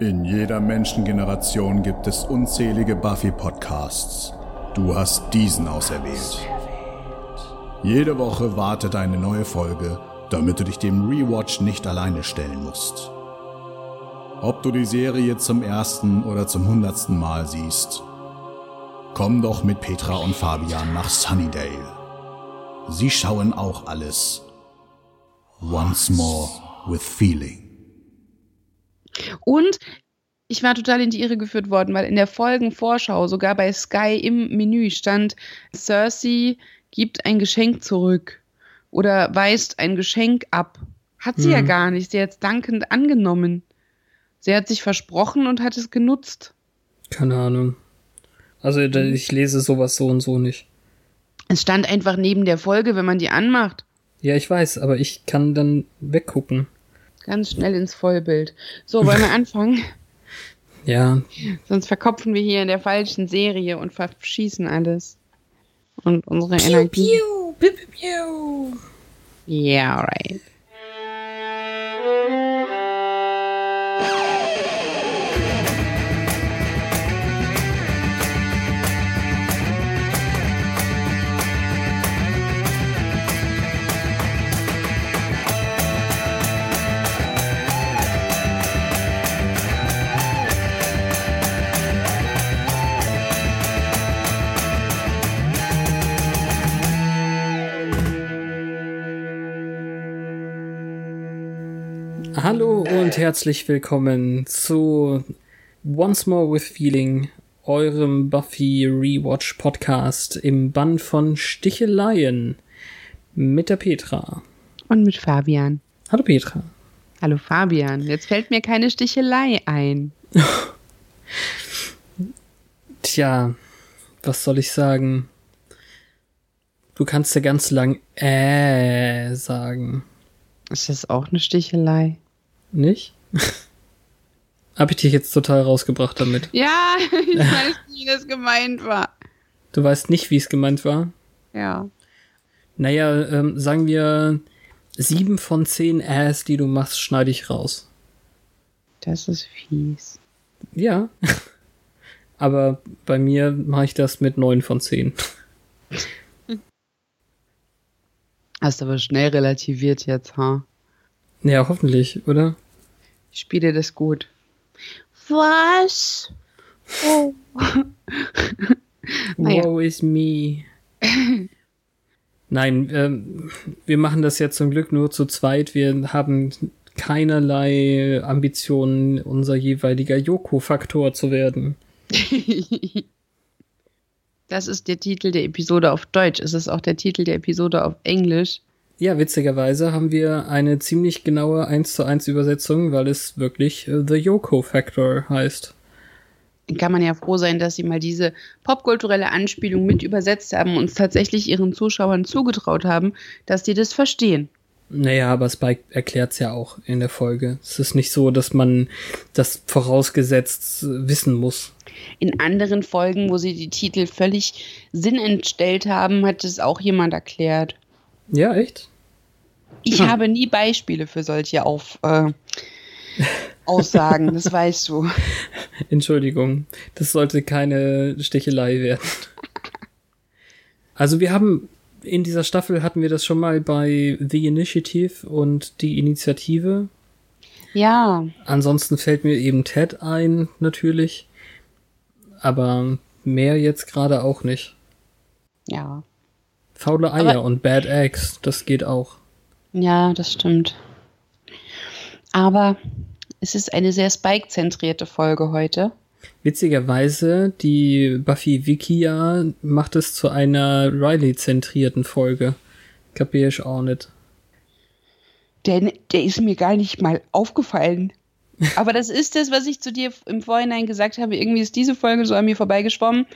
In jeder Menschengeneration gibt es unzählige Buffy-Podcasts. Du hast diesen auserwählt. Jede Woche wartet eine neue Folge, damit du dich dem Rewatch nicht alleine stellen musst. Ob du die Serie zum ersten oder zum hundertsten Mal siehst, komm doch mit Petra und Fabian nach Sunnydale. Sie schauen auch alles. Once more with feeling. Und ich war total in die Irre geführt worden, weil in der Folgenvorschau, sogar bei Sky im Menü stand, Cersei gibt ein Geschenk zurück oder weist ein Geschenk ab. Hat sie mhm. ja gar nicht. Sie hat es dankend angenommen. Sie hat sich versprochen und hat es genutzt. Keine Ahnung. Also ich lese sowas so und so nicht. Es stand einfach neben der Folge, wenn man die anmacht. Ja, ich weiß, aber ich kann dann weggucken. Ganz schnell ins Vollbild. So, wollen wir anfangen? Ja. Sonst verkopfen wir hier in der falschen Serie und verschießen alles. Und unsere piu, Energie. Piu, piu, piu, piu. Yeah, right. Hallo und herzlich willkommen zu Once More with Feeling, eurem Buffy Rewatch Podcast im Bann von Sticheleien mit der Petra. Und mit Fabian. Hallo Petra. Hallo Fabian. Jetzt fällt mir keine Stichelei ein. Tja, was soll ich sagen? Du kannst ja ganz lang äh sagen. Ist das auch eine Stichelei? Nicht? Hab ich dich jetzt total rausgebracht damit? Ja, ich weiß, wie das gemeint war. Du weißt nicht, wie es gemeint war? Ja. Naja, ähm, sagen wir, sieben von zehn Ass, die du machst, schneide ich raus. Das ist fies. Ja. Aber bei mir mache ich das mit neun von zehn. Hast aber schnell relativiert jetzt, ha? Ja, hoffentlich, oder? Ich spiele das gut. Was? Oh. Woe is me. Nein, ähm, wir machen das ja zum Glück nur zu zweit. Wir haben keinerlei Ambitionen, unser jeweiliger Yoko-Faktor zu werden. das ist der Titel der Episode auf Deutsch. Es ist auch der Titel der Episode auf Englisch. Ja, witzigerweise haben wir eine ziemlich genaue 1 zu 1 Übersetzung, weil es wirklich äh, The Yoko Factor heißt. Kann man ja froh sein, dass sie mal diese popkulturelle Anspielung mit übersetzt haben und uns tatsächlich ihren Zuschauern zugetraut haben, dass die das verstehen. Naja, aber Spike erklärt es ja auch in der Folge. Es ist nicht so, dass man das vorausgesetzt wissen muss. In anderen Folgen, wo sie die Titel völlig Sinn entstellt haben, hat es auch jemand erklärt. Ja, echt? Ich hm. habe nie Beispiele für solche Auf, äh, Aussagen, das weißt du. Entschuldigung, das sollte keine Stichelei werden. Also wir haben in dieser Staffel hatten wir das schon mal bei The Initiative und die Initiative. Ja. Ansonsten fällt mir eben Ted ein, natürlich. Aber mehr jetzt gerade auch nicht. Ja. Faule Eier Aber, und Bad Eggs, das geht auch. Ja, das stimmt. Aber es ist eine sehr Spike-zentrierte Folge heute. Witzigerweise, die Buffy Wikia macht es zu einer Riley-zentrierten Folge. Kapier ich auch nicht. Denn der ist mir gar nicht mal aufgefallen. Aber das ist das, was ich zu dir im Vorhinein gesagt habe. Irgendwie ist diese Folge so an mir vorbeigeschwommen,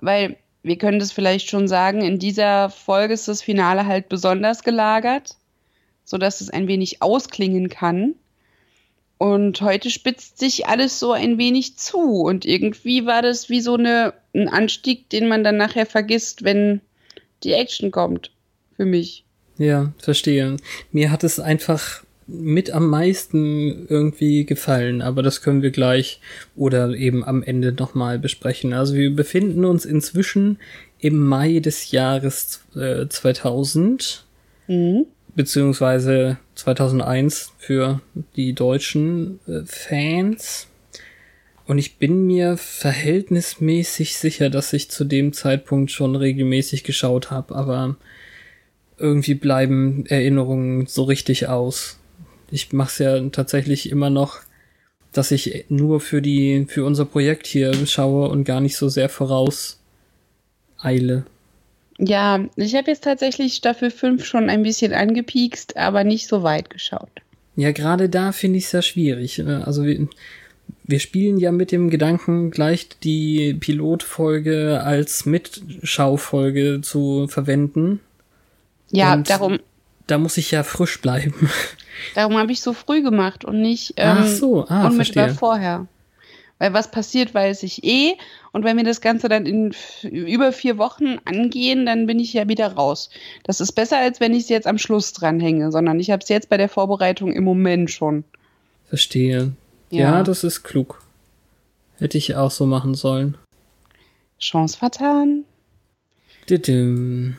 weil wir können das vielleicht schon sagen, in dieser Folge ist das Finale halt besonders gelagert, sodass es ein wenig ausklingen kann. Und heute spitzt sich alles so ein wenig zu. Und irgendwie war das wie so eine, ein Anstieg, den man dann nachher vergisst, wenn die Action kommt. Für mich. Ja, verstehe. Mir hat es einfach mit am meisten irgendwie gefallen, aber das können wir gleich oder eben am Ende nochmal besprechen. Also wir befinden uns inzwischen im Mai des Jahres äh, 2000, mhm. beziehungsweise 2001 für die deutschen äh, Fans. Und ich bin mir verhältnismäßig sicher, dass ich zu dem Zeitpunkt schon regelmäßig geschaut habe, aber irgendwie bleiben Erinnerungen so richtig aus. Ich mache es ja tatsächlich immer noch, dass ich nur für die für unser Projekt hier schaue und gar nicht so sehr voraus eile. Ja, ich habe jetzt tatsächlich Staffel 5 schon ein bisschen angepiekst, aber nicht so weit geschaut. Ja, gerade da finde ich es ja schwierig. Ne? Also wir, wir spielen ja mit dem Gedanken, gleich die Pilotfolge als Mitschaufolge zu verwenden. Ja, und darum. Da muss ich ja frisch bleiben. Darum habe ich so früh gemacht und nicht ähm, Ach so, ah, unmittelbar verstehe. vorher. Weil was passiert, weiß ich eh. Und wenn wir das Ganze dann in über vier Wochen angehen, dann bin ich ja wieder raus. Das ist besser, als wenn ich es jetzt am Schluss dranhänge, sondern ich habe es jetzt bei der Vorbereitung im Moment schon. Verstehe. Ja. ja, das ist klug. Hätte ich auch so machen sollen. Chance vertan. Didim.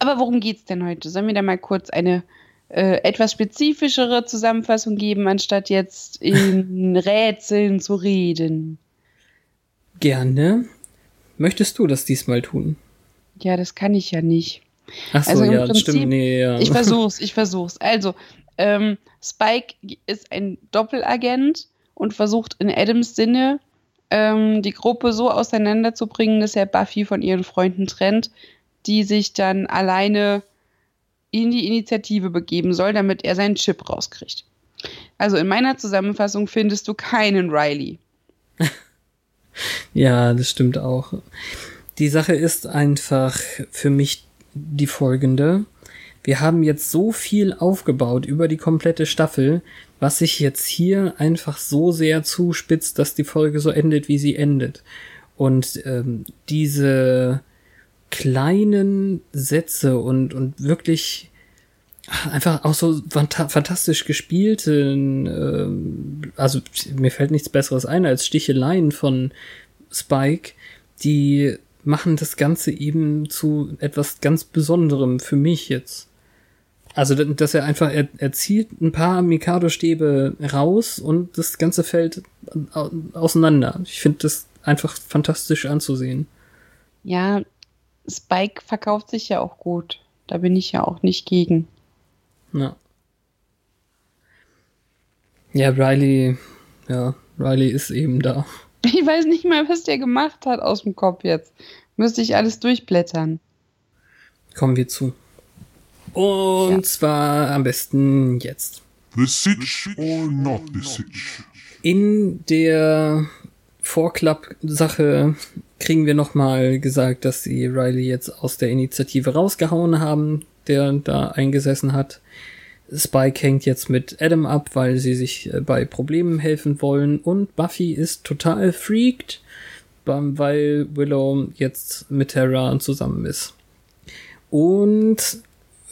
Aber worum geht's denn heute? Sollen wir da mal kurz eine äh, etwas spezifischere Zusammenfassung geben, anstatt jetzt in Rätseln zu reden? Gerne. Möchtest du das diesmal tun? Ja, das kann ich ja nicht. Ach so, also ja, Prinzip, stimmt. Nee, ja. Ich versuch's, ich versuch's. Also, ähm, Spike ist ein Doppelagent und versucht in Adams Sinne ähm, die Gruppe so auseinanderzubringen, dass er Buffy von ihren Freunden trennt, die sich dann alleine in die Initiative begeben soll, damit er seinen Chip rauskriegt. Also in meiner Zusammenfassung findest du keinen Riley. ja, das stimmt auch. Die Sache ist einfach für mich die folgende. Wir haben jetzt so viel aufgebaut über die komplette Staffel, was sich jetzt hier einfach so sehr zuspitzt, dass die Folge so endet, wie sie endet. Und ähm, diese kleinen Sätze und, und wirklich einfach auch so fantastisch gespielten, äh, also mir fällt nichts Besseres ein als Sticheleien von Spike, die machen das Ganze eben zu etwas ganz Besonderem für mich jetzt. Also, dass er einfach, er, er zieht ein paar Mikado-Stäbe raus und das Ganze fällt auseinander. Ich finde das einfach fantastisch anzusehen. Ja, Spike verkauft sich ja auch gut. Da bin ich ja auch nicht gegen. Ja. Ja, Riley, ja, Riley ist eben da. Ich weiß nicht mal, was der gemacht hat aus dem Kopf jetzt. Müsste ich alles durchblättern. Kommen wir zu. Und ja. zwar am besten jetzt. The Sitch or not the Sitch? In der Vorklapp-Sache kriegen wir nochmal gesagt, dass sie Riley jetzt aus der Initiative rausgehauen haben, der da eingesessen hat. Spike hängt jetzt mit Adam ab, weil sie sich äh, bei Problemen helfen wollen und Buffy ist total freaked, weil Willow jetzt mit Terra zusammen ist. Und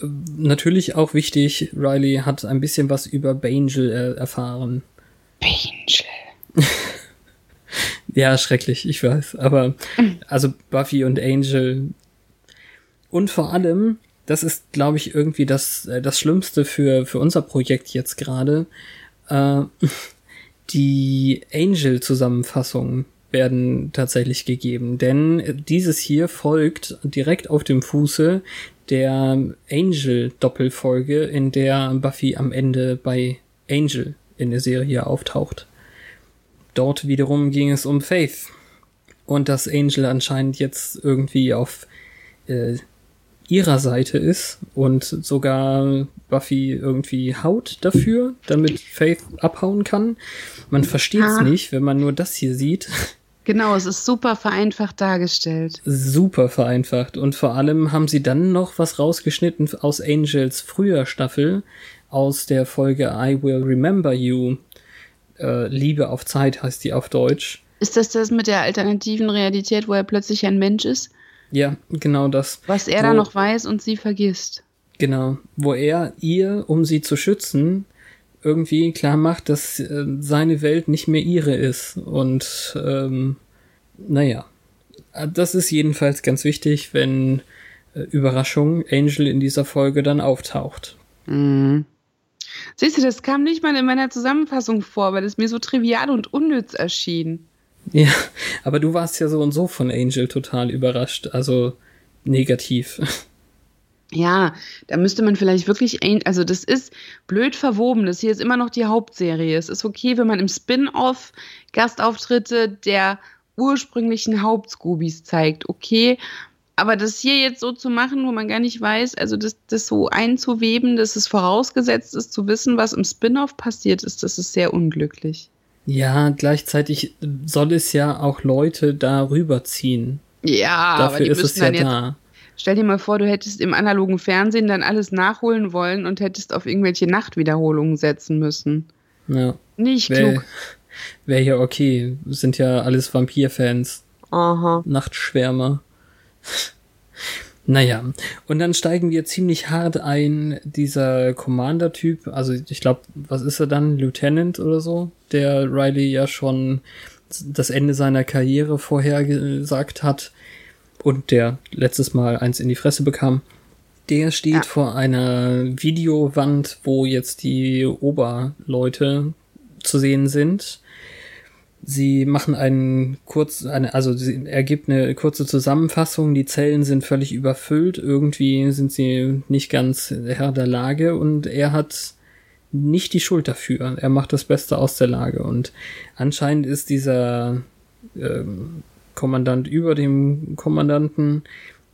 äh, natürlich auch wichtig, Riley hat ein bisschen was über Bangel äh, erfahren. Bangel. Ja, schrecklich, ich weiß. Aber also Buffy und Angel und vor allem, das ist, glaube ich, irgendwie das, äh, das Schlimmste für, für unser Projekt jetzt gerade. Äh, die Angel-Zusammenfassungen werden tatsächlich gegeben, denn dieses hier folgt direkt auf dem Fuße der Angel-Doppelfolge, in der Buffy am Ende bei Angel in der Serie auftaucht. Dort wiederum ging es um Faith. Und dass Angel anscheinend jetzt irgendwie auf äh, ihrer Seite ist und sogar Buffy irgendwie haut dafür, damit Faith abhauen kann. Man versteht es nicht, wenn man nur das hier sieht. Genau, es ist super vereinfacht dargestellt. Super vereinfacht. Und vor allem haben sie dann noch was rausgeschnitten aus Angels früher Staffel, aus der Folge I Will Remember You, äh, Liebe auf Zeit heißt die auf Deutsch. Ist das das mit der alternativen Realität, wo er plötzlich ein Mensch ist? Ja, genau das. Was er wo, da noch weiß und sie vergisst. Genau, wo er ihr, um sie zu schützen, irgendwie klar macht, dass äh, seine Welt nicht mehr ihre ist. Und ähm, naja, das ist jedenfalls ganz wichtig, wenn äh, Überraschung Angel in dieser Folge dann auftaucht. Mhm. Siehst du, das kam nicht mal in meiner Zusammenfassung vor, weil es mir so trivial und unnütz erschien. Ja, aber du warst ja so und so von Angel total überrascht, also negativ. Ja, da müsste man vielleicht wirklich, also das ist blöd verwoben. Das hier ist immer noch die Hauptserie. Es ist okay, wenn man im Spin-off Gastauftritte der ursprünglichen Hauptscoobies zeigt. Okay, aber das hier jetzt so zu machen, wo man gar nicht weiß, also das, das so einzuweben, dass es vorausgesetzt ist, zu wissen, was im Spin-off passiert ist, das ist sehr unglücklich. Ja, gleichzeitig soll es ja auch Leute da rüberziehen. Ja, dafür aber die ist es ja dann da. Stell dir mal vor, du hättest im analogen Fernsehen dann alles nachholen wollen und hättest auf irgendwelche Nachtwiederholungen setzen müssen. Ja. Nicht Wäre klug. wär ja okay. Sind ja alles Vampir-Fans. Aha. Nachtschwärmer. Naja, und dann steigen wir ziemlich hart ein, dieser Commander-Typ, also ich glaube, was ist er dann, Lieutenant oder so, der Riley ja schon das Ende seiner Karriere vorhergesagt hat und der letztes Mal eins in die Fresse bekam. Der steht Ja. vor einer Videowand, wo jetzt die Oberleute zu sehen sind. Sie machen einen kurz, eine, also sie, er gibt eine kurze Zusammenfassung. Die Zellen sind völlig überfüllt. Irgendwie sind sie nicht ganz Herr der Lage und er hat nicht die Schuld dafür. Er macht das Beste aus der Lage und anscheinend ist dieser ähm, Kommandant über dem Kommandanten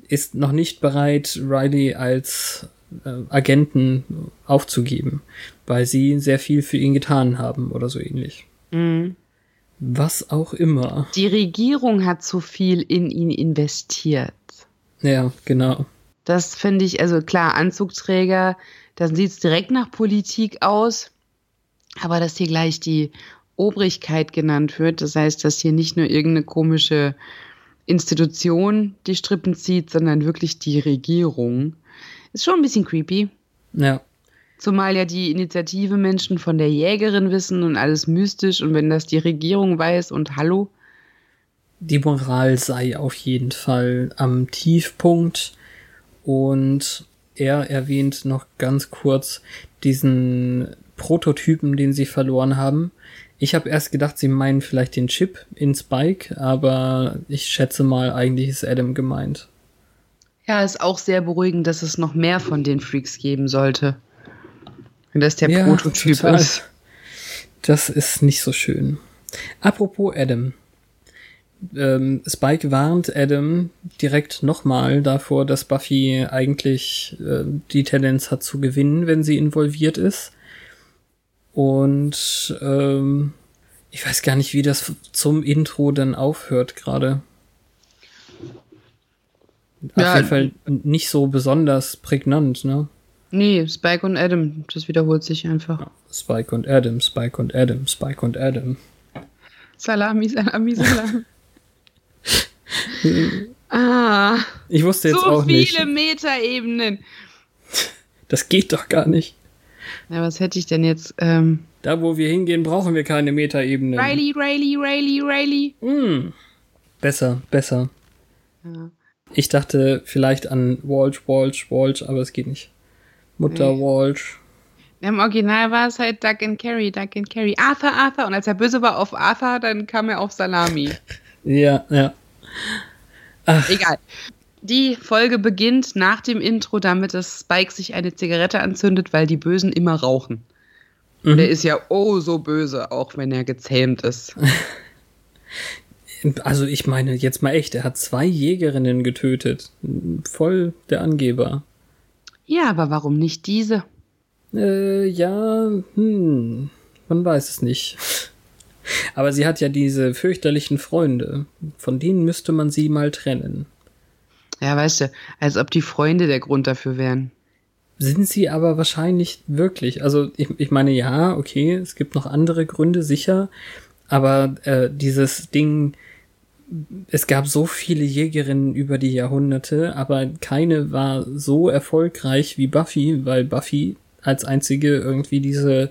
ist noch nicht bereit, Riley als äh, Agenten aufzugeben, weil sie sehr viel für ihn getan haben oder so ähnlich. Mhm. Was auch immer. Die Regierung hat zu viel in ihn investiert. Ja, genau. Das finde ich, also klar, Anzugträger, dann sieht es direkt nach Politik aus. Aber dass hier gleich die Obrigkeit genannt wird, das heißt, dass hier nicht nur irgendeine komische Institution die Strippen zieht, sondern wirklich die Regierung, ist schon ein bisschen creepy. Ja. Zumal ja die Initiative Menschen von der Jägerin wissen und alles mystisch und wenn das die Regierung weiß und hallo, Die Moral sei auf jeden Fall am Tiefpunkt und er erwähnt noch ganz kurz diesen Prototypen, den sie verloren haben. Ich habe erst gedacht, sie meinen vielleicht den Chip in Spike, aber ich schätze mal, eigentlich ist Adam gemeint. ja, ist auch sehr beruhigend, dass es noch mehr von den Freaks geben sollte. Wenn das der Ja, Prototyp total. ist. Das ist nicht so schön. Apropos Adam. Ähm, Spike warnt Adam direkt nochmal davor, dass Buffy eigentlich äh, die Tendenz hat zu gewinnen, wenn sie involviert ist. Und ähm, ich weiß gar nicht, wie das zum Intro dann aufhört gerade. Auf Ja, jeden Fall nicht so besonders prägnant, ne? Nee, Spike und Adam, das wiederholt sich einfach. Spike und Adam, Spike und Adam, Spike und Adam. Salami, Salami, Salami. ah, Ich wusste jetzt so auch viele nicht. Metaebenen. Das geht doch gar nicht. Na, was hätte ich denn jetzt? Ähm, Da, wo wir hingehen, brauchen wir keine Metaebene. Riley, Riley, Riley, Riley. Hm. Besser, besser. Ja. Ich dachte vielleicht an Walsh, Walsh, Walsh, aber es geht nicht. Mutter Nee. Walsh. Im Original war es halt Duck and Carry, Duck and Carry. Arthur, Arthur. Und als er böse war auf Arthur, dann kam er auf Salami. Ja, ja. Egal. Die Folge beginnt nach dem Intro damit, dass Spike sich eine Zigarette anzündet, weil die Bösen immer rauchen. Mhm. Der ist ja oh so böse, auch wenn er gezähmt ist. Also ich meine, jetzt mal echt, er hat zwei Jägerinnen getötet. Voll der Angeber. Ja, aber warum nicht diese? Äh, ja, hm, man weiß es nicht. Aber sie hat ja diese fürchterlichen Freunde. Von denen müsste man sie mal trennen. Ja, weißt du, als ob die Freunde der Grund dafür wären. Sind sie aber wahrscheinlich wirklich. Also ich, ich meine, ja, okay, es gibt noch andere Gründe, sicher. Aber äh, dieses Ding, es gab so viele Jägerinnen über die Jahrhunderte, aber keine war so erfolgreich wie Buffy, weil Buffy als einzige irgendwie diese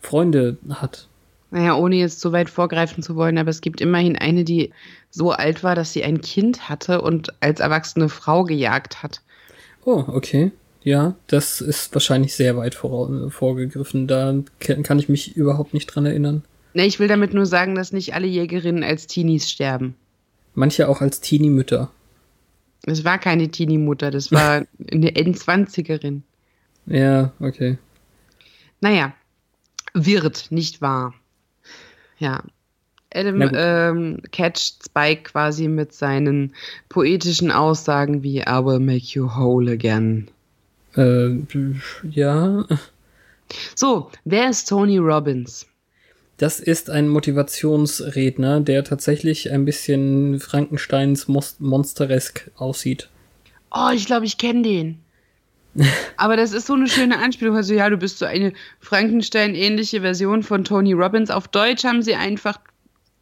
Freunde hat. Naja, ohne jetzt zu weit vorgreifen zu wollen, aber es gibt immerhin eine, die so alt war, dass sie ein Kind hatte und als erwachsene Frau gejagt hat. Oh, okay. Ja, das ist wahrscheinlich sehr weit vor, vorgegriffen. Da kann ich mich überhaupt nicht dran erinnern. Ne, ich will damit nur sagen, dass nicht alle Jägerinnen als Teenies sterben. Manche auch als Teenie-Mütter. Es war keine Teenie-Mutter, das war eine Endzwanzigerin. Ja, okay. Naja, wird, nicht wahr. Ja. Adam ähm, catcht Spike quasi mit seinen poetischen Aussagen wie I will make you whole again. Äh, ja. So, wer ist Tony Robbins? Das ist ein Motivationsredner, der tatsächlich ein bisschen Frankensteins Monsteresk aussieht. Oh, ich glaube, ich kenne den. Aber das ist so eine schöne Anspielung. Also, ja, du bist so eine Frankenstein-ähnliche Version von Tony Robbins. Auf Deutsch haben sie einfach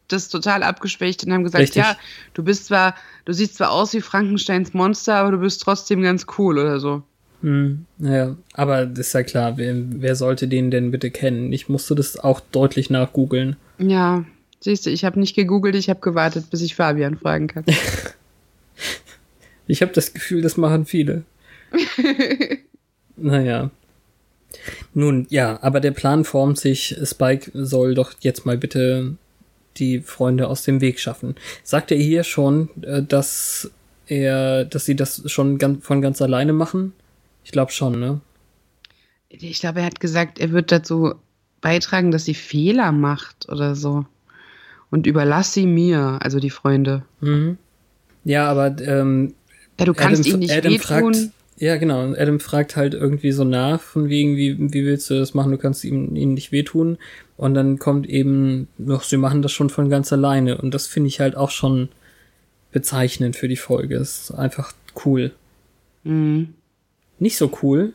das total abgeschwächt und haben gesagt, Richtig. ja, du bist zwar, du siehst zwar aus wie Frankensteins Monster, aber du bist trotzdem ganz cool oder so. Hm, ja, aber das ist ja klar, wer, wer sollte den denn bitte kennen? Ich musste das auch deutlich nachgoogeln. Ja, siehst du, ich habe nicht gegoogelt, ich habe gewartet, bis ich Fabian fragen kann. ich habe das Gefühl, das machen viele. naja. Nun, ja, aber der Plan formt sich, Spike soll doch jetzt mal bitte die Freunde aus dem Weg schaffen. Sagt er hier schon, äh, dass er, dass sie das schon von ganz alleine machen? Ich glaube schon, ne? Ich glaube, er hat gesagt, er wird dazu beitragen, dass sie Fehler macht oder so. Und überlass sie mir, also die Freunde. Mhm. Ja, aber ähm, ja, du kannst Adam, ihn nicht Adam wehtun. Fragt, ja, genau. Adam fragt halt irgendwie so nach, von wegen, wie, wie willst du das machen? Du kannst ihm, ihm nicht wehtun. Und dann kommt eben noch, sie machen das schon von ganz alleine. Und das finde ich halt auch schon bezeichnend für die Folge. Es ist einfach cool. Mhm. Nicht so cool,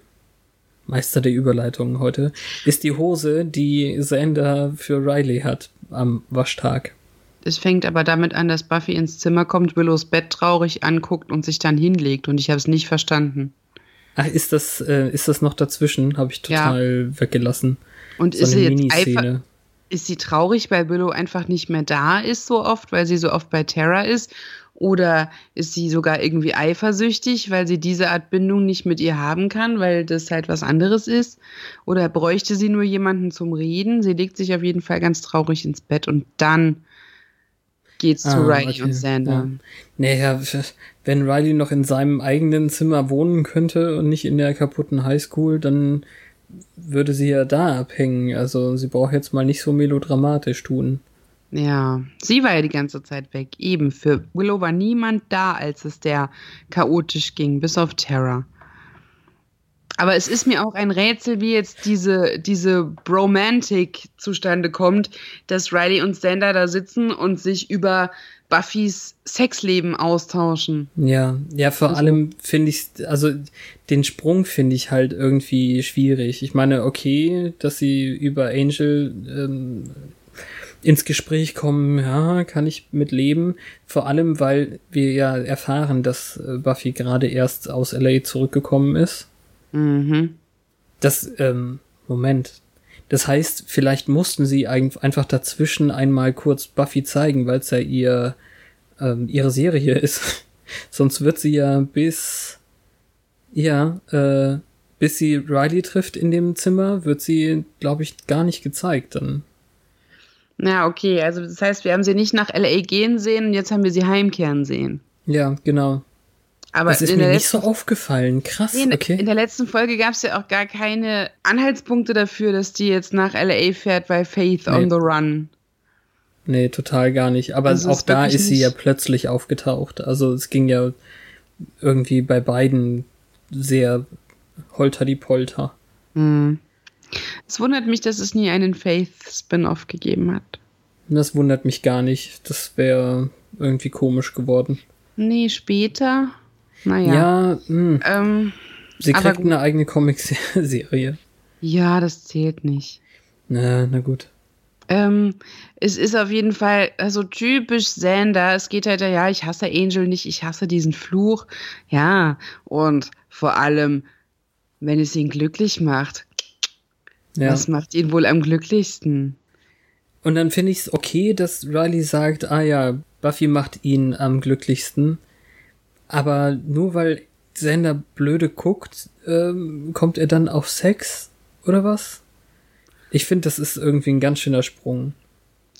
Meister der Überleitungen heute, ist die Hose, die Sander für Riley hat am Waschtag. Es fängt aber damit an, dass Buffy ins Zimmer kommt, Willows Bett traurig anguckt und sich dann hinlegt und ich habe es nicht verstanden. Ach, ist das, äh, ist das noch dazwischen? Habe ich total ja. weggelassen. Und so ist sie jetzt einfach, ist sie traurig, weil Willow einfach nicht mehr da ist so oft, weil sie so oft bei Terra ist? Oder ist sie sogar irgendwie eifersüchtig, weil sie diese Art Bindung nicht mit ihr haben kann, weil das halt was anderes ist? Oder bräuchte sie nur jemanden zum Reden? Sie legt sich auf jeden Fall ganz traurig ins Bett und dann geht's ah, zu Riley okay. und Sander. Ja. Naja, wenn Riley noch in seinem eigenen Zimmer wohnen könnte und nicht in der kaputten Highschool, dann würde sie ja da abhängen. Also sie braucht jetzt mal nicht so melodramatisch tun. Ja, sie war ja die ganze Zeit weg. Eben, für Willow war niemand da, als es der chaotisch ging, bis auf Terra. Aber es ist mir auch ein Rätsel, wie jetzt diese, diese Bromantik zustande kommt, dass Riley und Sander da sitzen und sich über Buffys Sexleben austauschen. Ja, ja, vor also. allem finde ich, also den Sprung finde ich halt irgendwie schwierig. Ich meine, okay, dass sie über Angel ähm, ins Gespräch kommen, ja, kann ich mit leben. Vor allem, weil wir ja erfahren, dass äh, Buffy gerade erst aus LA zurückgekommen ist. Mhm. Das, ähm, Moment. Das heißt, vielleicht mussten sie einfach dazwischen einmal kurz Buffy zeigen, weil es ja ihr, ähm, ihre Serie ist. Sonst wird sie ja bis, ja, äh, bis sie Riley trifft in dem Zimmer, wird sie, glaube ich, gar nicht gezeigt dann. Na, okay, also das heißt, wir haben sie nicht nach LA gehen sehen und jetzt haben wir sie heimkehren sehen. Ja, genau. Aber das ist mir nicht so aufgefallen. Krass, in, okay. In der letzten Folge gab es ja auch gar keine Anhaltspunkte dafür, dass die jetzt nach LA fährt bei Faith nee. on the Run. Nee, total gar nicht. Aber also auch da ist sie ja plötzlich aufgetaucht. Also es ging ja irgendwie bei beiden sehr holter die Polter. Mhm. Es wundert mich, dass es nie einen Faith-Spin-off gegeben hat. Das wundert mich gar nicht. Das wäre irgendwie komisch geworden. Nee, später. Naja. Ja, hm. ähm, sie kriegt eine eigene Comic-Serie. Ja, das zählt nicht. Na, na gut. Ähm, es ist auf jeden Fall also typisch Sander. Es geht halt, ja, ich hasse Angel nicht, ich hasse diesen Fluch. Ja, und vor allem, wenn es ihn glücklich macht, Ja. Was macht ihn wohl am glücklichsten? Und dann finde ich es okay, dass Riley sagt, ah ja, Buffy macht ihn am glücklichsten. Aber nur weil Sender blöde guckt, ähm, kommt er dann auf Sex oder was? Ich finde, das ist irgendwie ein ganz schöner Sprung.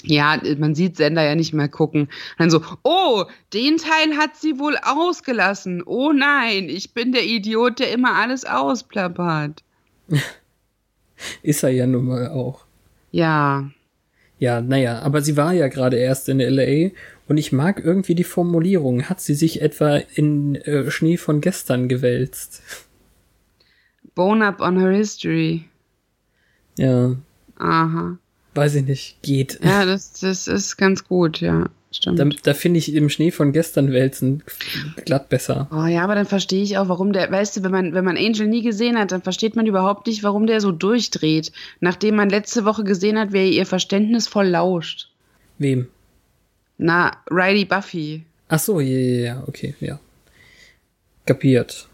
Ja, man sieht Sender ja nicht mehr gucken. Dann so, oh, den Teil hat sie wohl ausgelassen. Oh nein, ich bin der Idiot, der immer alles ausplappert. ist er ja nun mal auch. Ja. Ja, naja, aber sie war ja gerade erst in LA und ich mag irgendwie die Formulierung. Hat sie sich etwa in äh, Schnee von gestern gewälzt? Bone up on her history. Ja. Aha. Weiß ich nicht, geht. Ja, das, das ist ganz gut, ja. Stimmt. Da, da finde ich im Schnee von gestern wälzen glatt besser. Oh ja, aber dann verstehe ich auch, warum der, weißt du, wenn man, wenn man Angel nie gesehen hat, dann versteht man überhaupt nicht, warum der so durchdreht, nachdem man letzte Woche gesehen hat, wer ihr Verständnis voll lauscht. Wem? Na, Riley Buffy. Ach so, ja, ja, ja, okay, ja. Kapiert.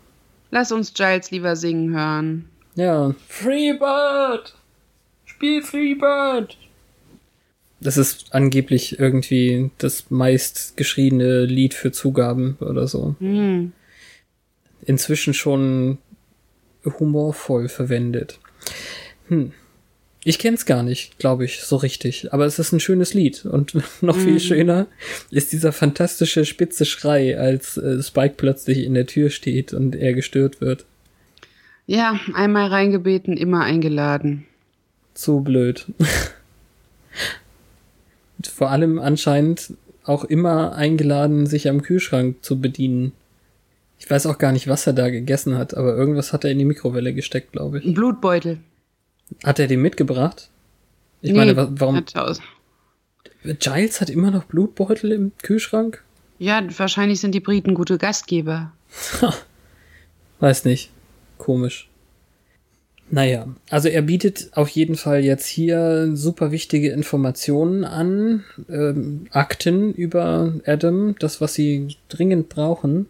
Lass uns Giles lieber singen hören. Ja. Freebird! Spiel Freebird! Das ist angeblich irgendwie das meist geschriebene Lied für Zugaben oder so. Mhm. Inzwischen schon humorvoll verwendet. Hm. Ich kenn's gar nicht, glaube ich, so richtig. Aber es ist ein schönes Lied. Und noch viel mhm. schöner ist dieser fantastische spitze Schrei, als äh, Spike plötzlich in der Tür steht und er gestört wird. Ja, einmal reingebeten, immer eingeladen. Zu blöd. Vor allem anscheinend auch immer eingeladen, sich am Kühlschrank zu bedienen. Ich weiß auch gar nicht, was er da gegessen hat, aber irgendwas hat er in die Mikrowelle gesteckt, glaube ich. Ein Blutbeutel. Hat er den mitgebracht? Ich nee, meine, warum? Hat aus. Giles hat immer noch Blutbeutel im Kühlschrank? Ja, wahrscheinlich sind die Briten gute Gastgeber. Weiß nicht. Komisch. Naja, also er bietet auf jeden Fall jetzt hier super wichtige Informationen an, ähm, Akten über Adam, das, was sie dringend brauchen,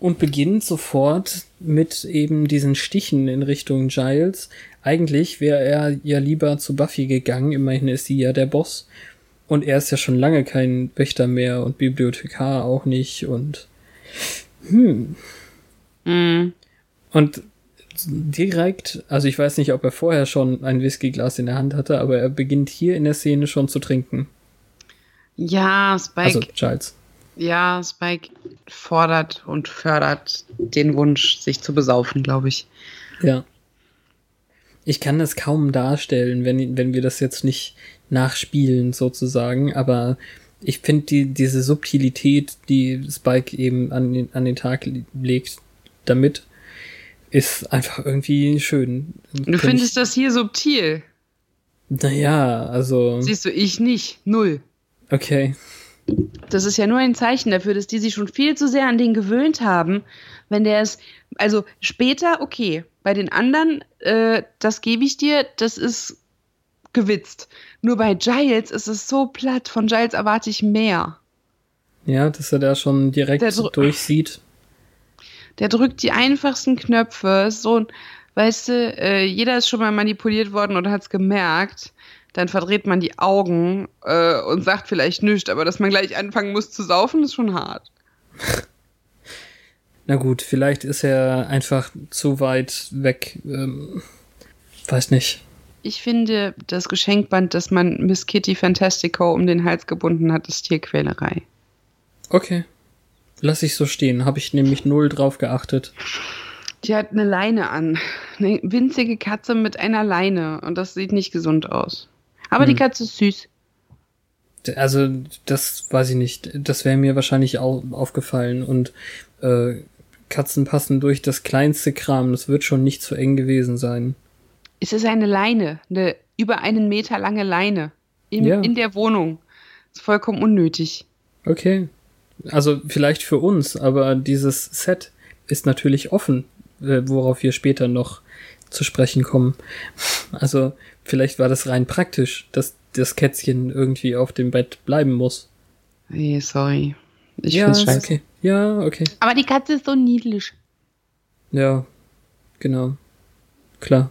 und beginnt sofort mit eben diesen Stichen in Richtung Giles. Eigentlich wäre er ja lieber zu Buffy gegangen, immerhin ist sie ja der Boss. Und er ist ja schon lange kein Wächter mehr und Bibliothekar auch nicht und hm. Mm. Und direkt, also ich weiß nicht, ob er vorher schon ein Whiskyglas in der Hand hatte, aber er beginnt hier in der Szene schon zu trinken. Ja, Spike. Also Giles. Ja, Spike fordert und fördert den Wunsch, sich zu besaufen, glaube ich. Ja. Ich kann das kaum darstellen, wenn, wenn wir das jetzt nicht nachspielen, sozusagen, aber ich finde die, diese Subtilität, die Spike eben an den, an den Tag legt, damit ist einfach irgendwie schön. Du findest ich, das hier subtil? Naja, also. Siehst du, ich nicht. Null. Okay. Das ist ja nur ein Zeichen dafür, dass die sich schon viel zu sehr an den gewöhnt haben. Wenn der es, also später, okay. Bei den anderen, äh, das gebe ich dir, das ist gewitzt. Nur bei Giles ist es so platt. Von Giles erwarte ich mehr. Ja, dass er da schon direkt durchsieht der drückt die einfachsten Knöpfe. So, weißt du, äh, jeder ist schon mal manipuliert worden und hat es gemerkt. Dann verdreht man die Augen äh, und sagt vielleicht nichts, aber dass man gleich anfangen muss zu saufen, ist schon hart. Na gut, vielleicht ist er einfach zu weit weg. Ähm, weiß nicht. Ich finde, das Geschenkband, das man Miss Kitty Fantastico um den Hals gebunden hat, ist Tierquälerei. Okay. Lass ich so stehen, habe ich nämlich null drauf geachtet. Die hat eine Leine an. Eine winzige Katze mit einer Leine. Und das sieht nicht gesund aus. Aber hm. die Katze ist süß. Also, das weiß ich nicht. Das wäre mir wahrscheinlich auch aufgefallen. Und äh, Katzen passen durch das kleinste Kram. Das wird schon nicht zu eng gewesen sein. Es ist eine Leine. Eine über einen Meter lange Leine. In, ja. in der Wohnung. ist vollkommen unnötig. Okay. Also vielleicht für uns, aber dieses Set ist natürlich offen, äh, worauf wir später noch zu sprechen kommen. Also vielleicht war das rein praktisch, dass das Kätzchen irgendwie auf dem Bett bleiben muss. Nee, sorry. Ich ja, find's scheiße. Okay. Ja, okay. Aber die Katze ist so niedlich. Ja, genau. Klar.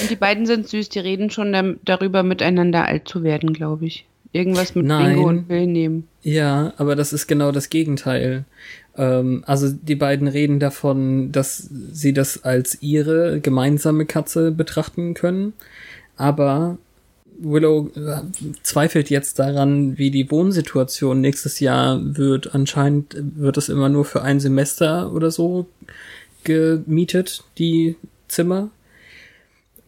Und die beiden sind süß, die reden schon da, darüber, miteinander alt zu werden, glaube ich. Irgendwas mit Nein. Bingo und Pill nehmen. Ja, aber das ist genau das Gegenteil. Ähm, also die beiden reden davon, dass sie das als ihre gemeinsame Katze betrachten können, aber Willow äh, zweifelt jetzt daran, wie die Wohnsituation nächstes Jahr wird. Anscheinend wird es immer nur für ein Semester oder so gemietet, die Zimmer.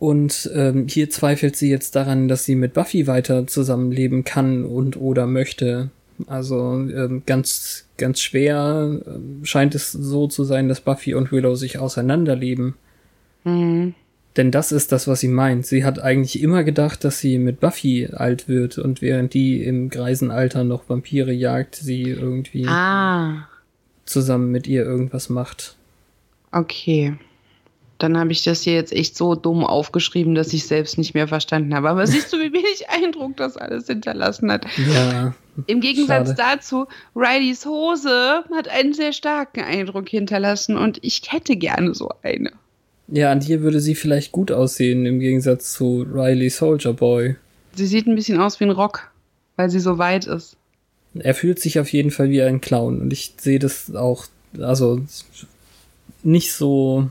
Und ähm, hier zweifelt sie jetzt daran, dass sie mit Buffy weiter zusammenleben kann und oder möchte. Also ähm, ganz, ganz schwer ähm, scheint es so zu sein, dass Buffy und Willow sich auseinanderleben. Mhm. Denn das ist das, was sie meint. Sie hat eigentlich immer gedacht, dass sie mit Buffy alt wird und während die im Greisenalter noch Vampire jagt, sie irgendwie Ah, zusammen mit ihr irgendwas macht. okay. Dann habe ich das hier jetzt echt so dumm aufgeschrieben, dass ich selbst nicht mehr verstanden habe. Aber siehst du, wie wenig Eindruck das alles hinterlassen hat? Ja, Im Gegensatz Schade. dazu, Rileys Hose hat einen sehr starken Eindruck hinterlassen und ich hätte gerne so eine. ja, an dir würde sie vielleicht gut aussehen im Gegensatz zu Riley Soldier Boy. Sie sieht ein bisschen aus wie ein Rock, weil sie so weit ist. Er fühlt sich auf jeden Fall wie ein Clown und ich sehe das auch, also nicht so,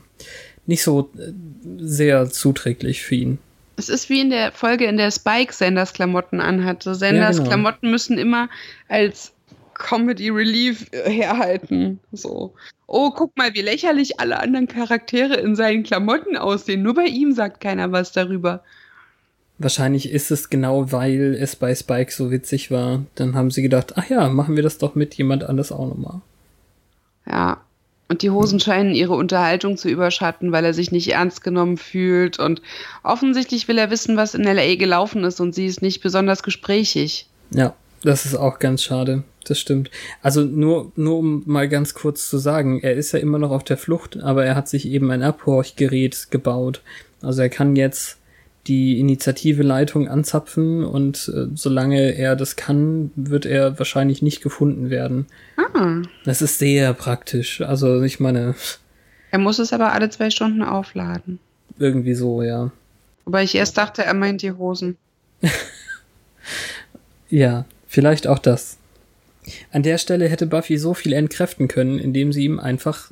nicht so äh, sehr zuträglich für ihn. Es ist wie in der Folge, in der Spike Sanders Klamotten anhatte. Sanders genau. Klamotten müssen immer als Comedy Relief äh, herhalten. So. Oh, guck mal, wie lächerlich alle anderen Charaktere in seinen Klamotten aussehen. Nur bei ihm sagt keiner was darüber. Wahrscheinlich ist es genau, weil es bei Spike so witzig war. Dann haben sie gedacht, ach ja, machen wir das doch mit jemand anders auch nochmal. Ja. Und die Hosen scheinen ihre Unterhaltung zu überschatten, weil er sich nicht ernst genommen fühlt. Und offensichtlich will er wissen, was in LA gelaufen ist und sie ist nicht besonders gesprächig. Ja, das ist auch ganz schade. Das stimmt. Also nur, nur um mal ganz kurz zu sagen, er ist ja immer noch auf der Flucht, aber er hat sich eben ein Abhorchgerät gebaut. Also er kann jetzt die Initiative-Leitung anzapfen und äh, solange er das kann, wird er wahrscheinlich nicht gefunden werden. Ah. Das ist sehr praktisch. Also ich meine, Er muss es aber alle zwei Stunden aufladen. irgendwie so, ja. Wobei ich erst dachte, er meint die Hosen. Ja, vielleicht auch das. An der Stelle hätte Buffy so viel entkräften können, indem sie ihm einfach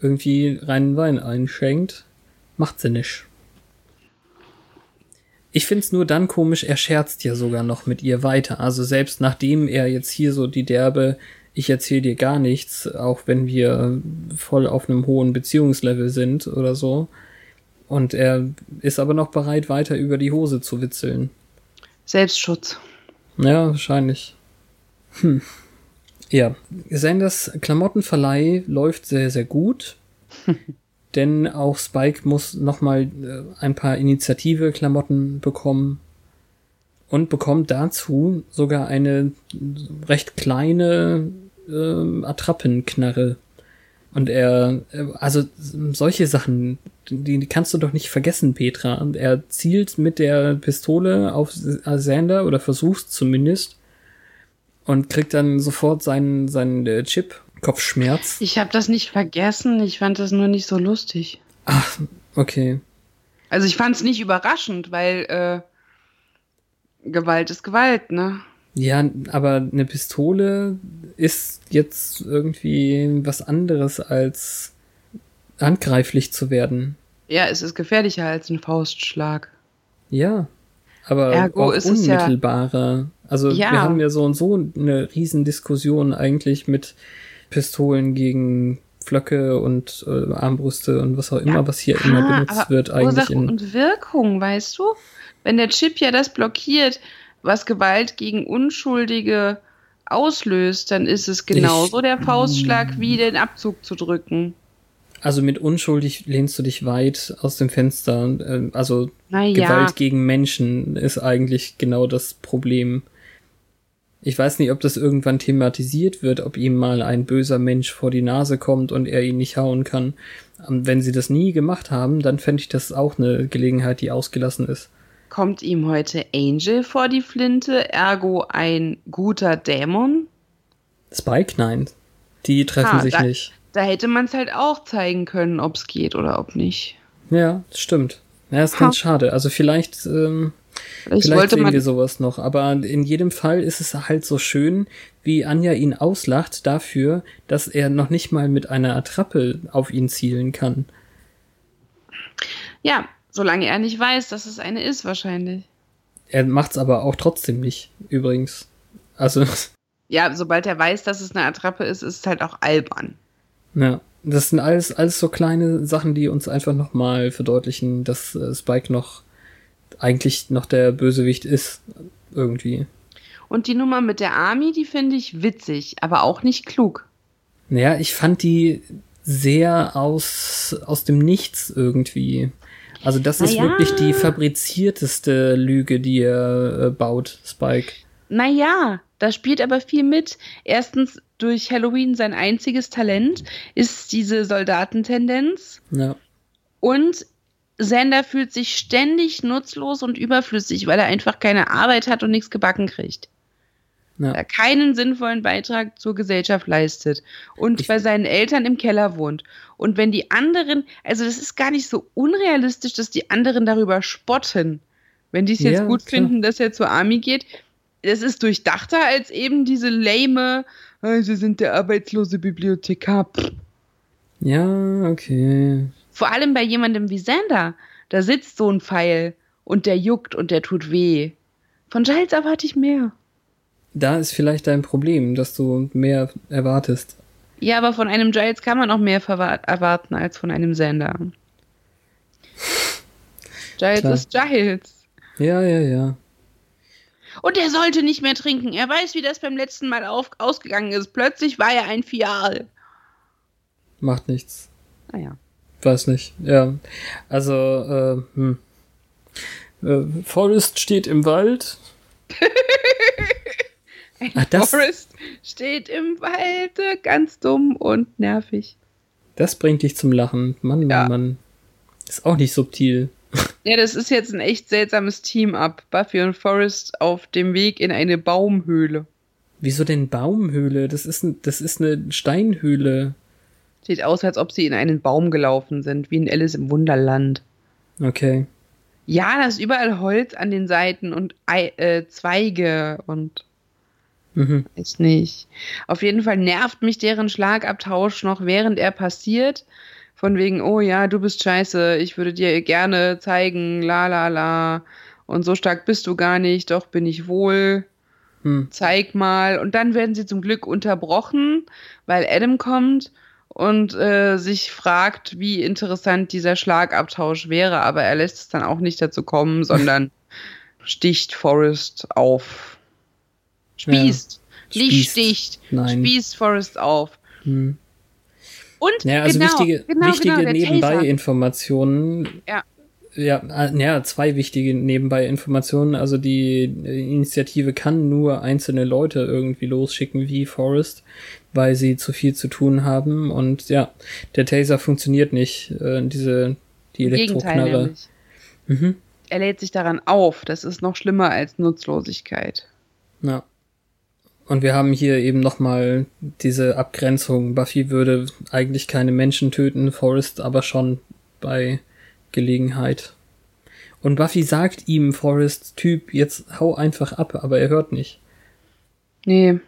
irgendwie reinen Wein einschenkt. Macht sie nicht. Ich find's nur dann komisch, er scherzt ja sogar noch mit ihr weiter. Also selbst nachdem er jetzt hier so die derbe, ich erzähl dir gar nichts, auch wenn wir voll auf einem hohen Beziehungslevel sind oder so. Und er ist aber noch bereit, weiter über die Hose zu witzeln. Selbstschutz. Ja, wahrscheinlich. Hm. Ja, Sanders Klamottenverleih läuft sehr, sehr gut. denn auch Spike muss nochmal äh, ein paar Initiative-Klamotten bekommen. Und bekommt dazu sogar eine recht kleine ähm, Attrappenknarre. Und er, äh, also solche Sachen, die kannst du doch nicht vergessen, Petra. Und er zielt mit der Pistole auf Sander oder versucht zumindest und kriegt dann sofort seinen, seinen äh, Chip, Kopfschmerz. Ich habe das nicht vergessen. Ich fand das nur nicht so lustig. Ach, okay. Also ich fand es nicht überraschend, weil äh, Gewalt ist Gewalt, ne? Ja, aber eine Pistole ist jetzt irgendwie was anderes als handgreiflich zu werden. Ja, es ist gefährlicher als ein Faustschlag. Ja, aber Ergo auch ist es ja- unmittelbarer. Also Ja. wir haben ja so und so eine Riesendiskussion eigentlich mit Pistolen gegen Flöcke und äh, Armbrüste und was auch immer, was hier immer Ah, benutzt aber wird eigentlich Ursache in und Wirkung, weißt du? Wenn der Chip ja das blockiert, was Gewalt gegen Unschuldige auslöst, dann ist es genauso der Faustschlag wie den Abzug zu drücken. Also mit unschuldig lehnst du dich weit aus dem Fenster. Ähm, Also Naja, Gewalt gegen Menschen ist eigentlich genau das Problem. Ich weiß nicht, ob das irgendwann thematisiert wird, ob ihm mal ein böser Mensch vor die Nase kommt und er ihn nicht hauen kann. Ähm, Wenn sie das nie gemacht haben, dann fände ich das auch eine Gelegenheit, die ausgelassen ist. kommt ihm heute Angel vor die Flinte, ergo ein guter Dämon? Spike, nein. Die treffen Ah, sich da- nicht. Da hätte man es halt auch zeigen können, ob es geht oder ob nicht. Ja, stimmt. Ja, ist ganz ha. schade. Also vielleicht, ähm, vielleicht, vielleicht sehen wir sowas noch. Aber in jedem Fall ist es halt so schön, wie Anja ihn auslacht dafür, dass er noch nicht mal mit einer Attrappe auf ihn zielen kann. Ja, solange er nicht weiß, dass es eine ist, wahrscheinlich. Er macht's aber auch trotzdem nicht, übrigens. Also. Ja, sobald er weiß, dass es eine Attrappe ist, ist es halt auch albern. Ja, das sind alles, alles so kleine Sachen, die uns einfach nochmal verdeutlichen, dass äh, Spike noch eigentlich noch der Bösewicht ist. Irgendwie. Und die Nummer mit der Army, die finde ich witzig, aber auch nicht klug. Naja, ich fand die sehr aus, aus dem Nichts irgendwie. Also das ist naja. wirklich die fabrizierteste Lüge, die er äh, baut, Spike. Naja, da spielt aber viel mit. Erstens, durch Halloween sein einziges Talent ist diese Soldatentendenz. Ja. Und Sander fühlt sich ständig nutzlos und überflüssig, weil er einfach keine Arbeit hat und nichts gebacken kriegt. Ja. Er keinen sinnvollen Beitrag zur Gesellschaft leistet und ich bei seinen Eltern im Keller wohnt. Und wenn die anderen, also das ist gar nicht so unrealistisch, dass die anderen darüber spotten, wenn die es jetzt ja, gut klar. finden, dass er zur Army geht. Das ist durchdachter als eben diese lame, oh, sie sind der arbeitslose Bibliothekar. Ja, okay. Vor allem bei jemandem wie Sander. Da sitzt so ein Pfeil und der juckt und der tut weh. Von Giles erwarte ich mehr. Da ist vielleicht dein Problem, dass du mehr erwartest. Ja, aber von einem Giles kann man auch mehr erwarten als von einem Sander. Giles Klar. ist Giles. Ja, ja, ja. Und er sollte nicht mehr trinken. Er weiß, wie das beim letzten Mal auf, ausgegangen ist. Plötzlich war er ein Fial. Macht nichts. Naja. Weiß nicht. Ja. Also, äh, hm. Äh, Forrest steht im Wald. Ach, das, Forrest steht im Walde, ganz dumm und nervig. Das bringt dich zum Lachen. Mann, Mann, ja. Mann. Ist auch nicht subtil. Ja, das ist jetzt ein echt seltsames Team-Up. Buffy und Forrest auf dem Weg in eine Baumhöhle. Wieso denn Baumhöhle? Das ist, ein, das ist eine Steinhöhle. Sieht aus, als ob sie in einen Baum gelaufen sind, wie in Alice im Wunderland. Okay. Ja, da ist überall Holz an den Seiten und äh, Zweige und Mhm. Weiß nicht. Auf jeden Fall nervt mich deren Schlagabtausch noch, während er passiert. Von wegen, oh ja, du bist scheiße, ich würde dir gerne zeigen, la la la. Und so stark bist du gar nicht, doch bin ich wohl. Hm. Zeig mal. Und dann werden sie zum Glück unterbrochen, weil Adam kommt und äh, sich fragt, wie interessant dieser Schlagabtausch wäre. Aber er lässt es dann auch nicht dazu kommen, sondern sticht Forrest auf. Spießt. Ja. Nicht Spießt. sticht. Nein. Spießt Forrest auf. Hm. Und ja, also genau, wichtige, genau, wichtige genau, Nebenbei-Informationen. Ja. Ja, äh, ja, zwei wichtige Nebenbei-Informationen. Also die Initiative kann nur einzelne Leute irgendwie losschicken wie Forrest, weil sie zu viel zu tun haben. Und ja, der Taser funktioniert nicht. Äh, diese die Elektroknarre. Mhm. Er lädt sich daran auf. Das ist noch schlimmer als Nutzlosigkeit. Ja. Und wir haben hier eben nochmal diese Abgrenzung. Buffy würde eigentlich keine Menschen töten, Forrest aber schon bei Gelegenheit. Und Buffy sagt ihm, Forrest, Typ, jetzt hau einfach ab, aber er hört nicht. Nee.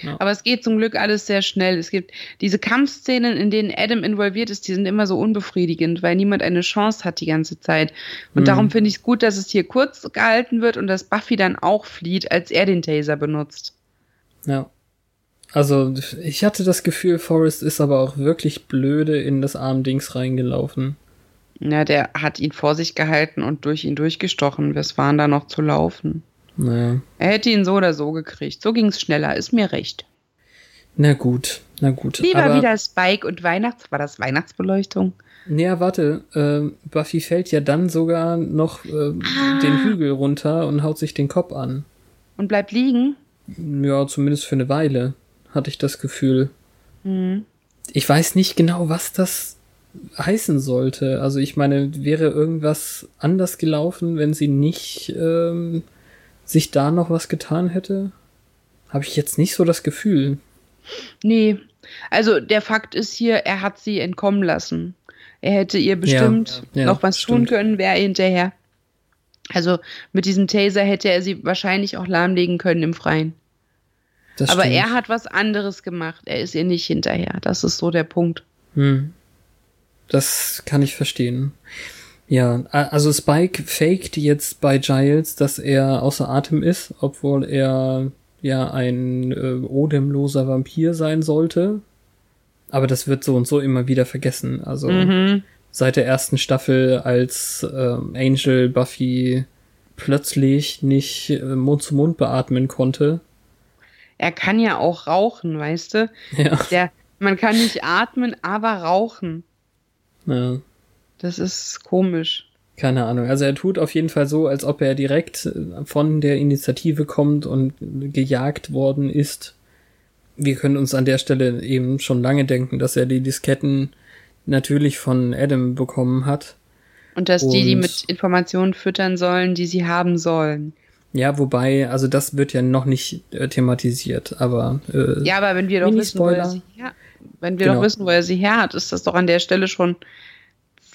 Ja. Aber es geht zum Glück alles sehr schnell. Es gibt diese Kampfszenen, in denen Adam involviert ist, die sind immer so unbefriedigend, weil niemand eine Chance hat die ganze Zeit. Und mhm. darum finde ich es gut, dass es hier kurz gehalten wird und dass Buffy dann auch flieht, als er den Taser benutzt. Ja. Also, ich hatte das Gefühl, Forrest ist aber auch wirklich blöde in das Armdings reingelaufen. Ja, der hat ihn vor sich gehalten und durch ihn durchgestochen. Was waren da noch zu laufen? Naja. Er hätte ihn so oder so gekriegt. So ging es schneller, ist mir recht. Na gut, na gut. Lieber aber wieder Spike und Weihnachts... War das Weihnachtsbeleuchtung? Naja, warte. Äh, Buffy fällt ja dann sogar noch äh, ah. den Hügel runter und haut sich den Kopf an. Und bleibt liegen? Ja, zumindest für eine Weile, hatte ich das Gefühl. Mhm. Ich weiß nicht genau, was das heißen sollte. Also ich meine, wäre irgendwas anders gelaufen, wenn sie nicht ähm, sich da noch was getan hätte? Habe ich jetzt nicht so das Gefühl. Nee, also der Fakt ist hier, er hat sie entkommen lassen. Er hätte ihr bestimmt Ja, ja, noch was tun stimmt. können, wäre er hinterher. Also mit diesem Taser hätte er sie wahrscheinlich auch lahmlegen können im Freien. Das Aber stimmt. er hat was anderes gemacht. Er ist ihr nicht hinterher. Das ist so der Punkt. Hm. Das kann ich verstehen. Ja, also Spike faked jetzt bei Giles, dass er außer Atem ist, obwohl er ja ein äh, odemloser Vampir sein sollte. Aber das wird so und so immer wieder vergessen. Also Mhm. seit der ersten Staffel, als ähm, Angel Buffy plötzlich nicht äh, Mund zu Mund beatmen konnte. Er kann ja auch rauchen, weißt du? Ja. Der, man kann nicht atmen, aber rauchen. ja. Das ist komisch. Keine Ahnung. Also er tut auf jeden Fall so, als ob er direkt äh, von der Initiative kommt und gejagt worden ist. Wir können uns an der Stelle eben schon lange denken, dass er die Disketten natürlich von Adam bekommen hat. Und dass die die Und- mit Informationen füttern sollen, die sie haben sollen. Ja, wobei, also das wird ja noch nicht äh, thematisiert, aber äh, Ja, aber wenn wir doch wissen, wo er sie her, wenn wir Genau. doch wissen, wo er sie her hat, ist das doch an der Stelle schon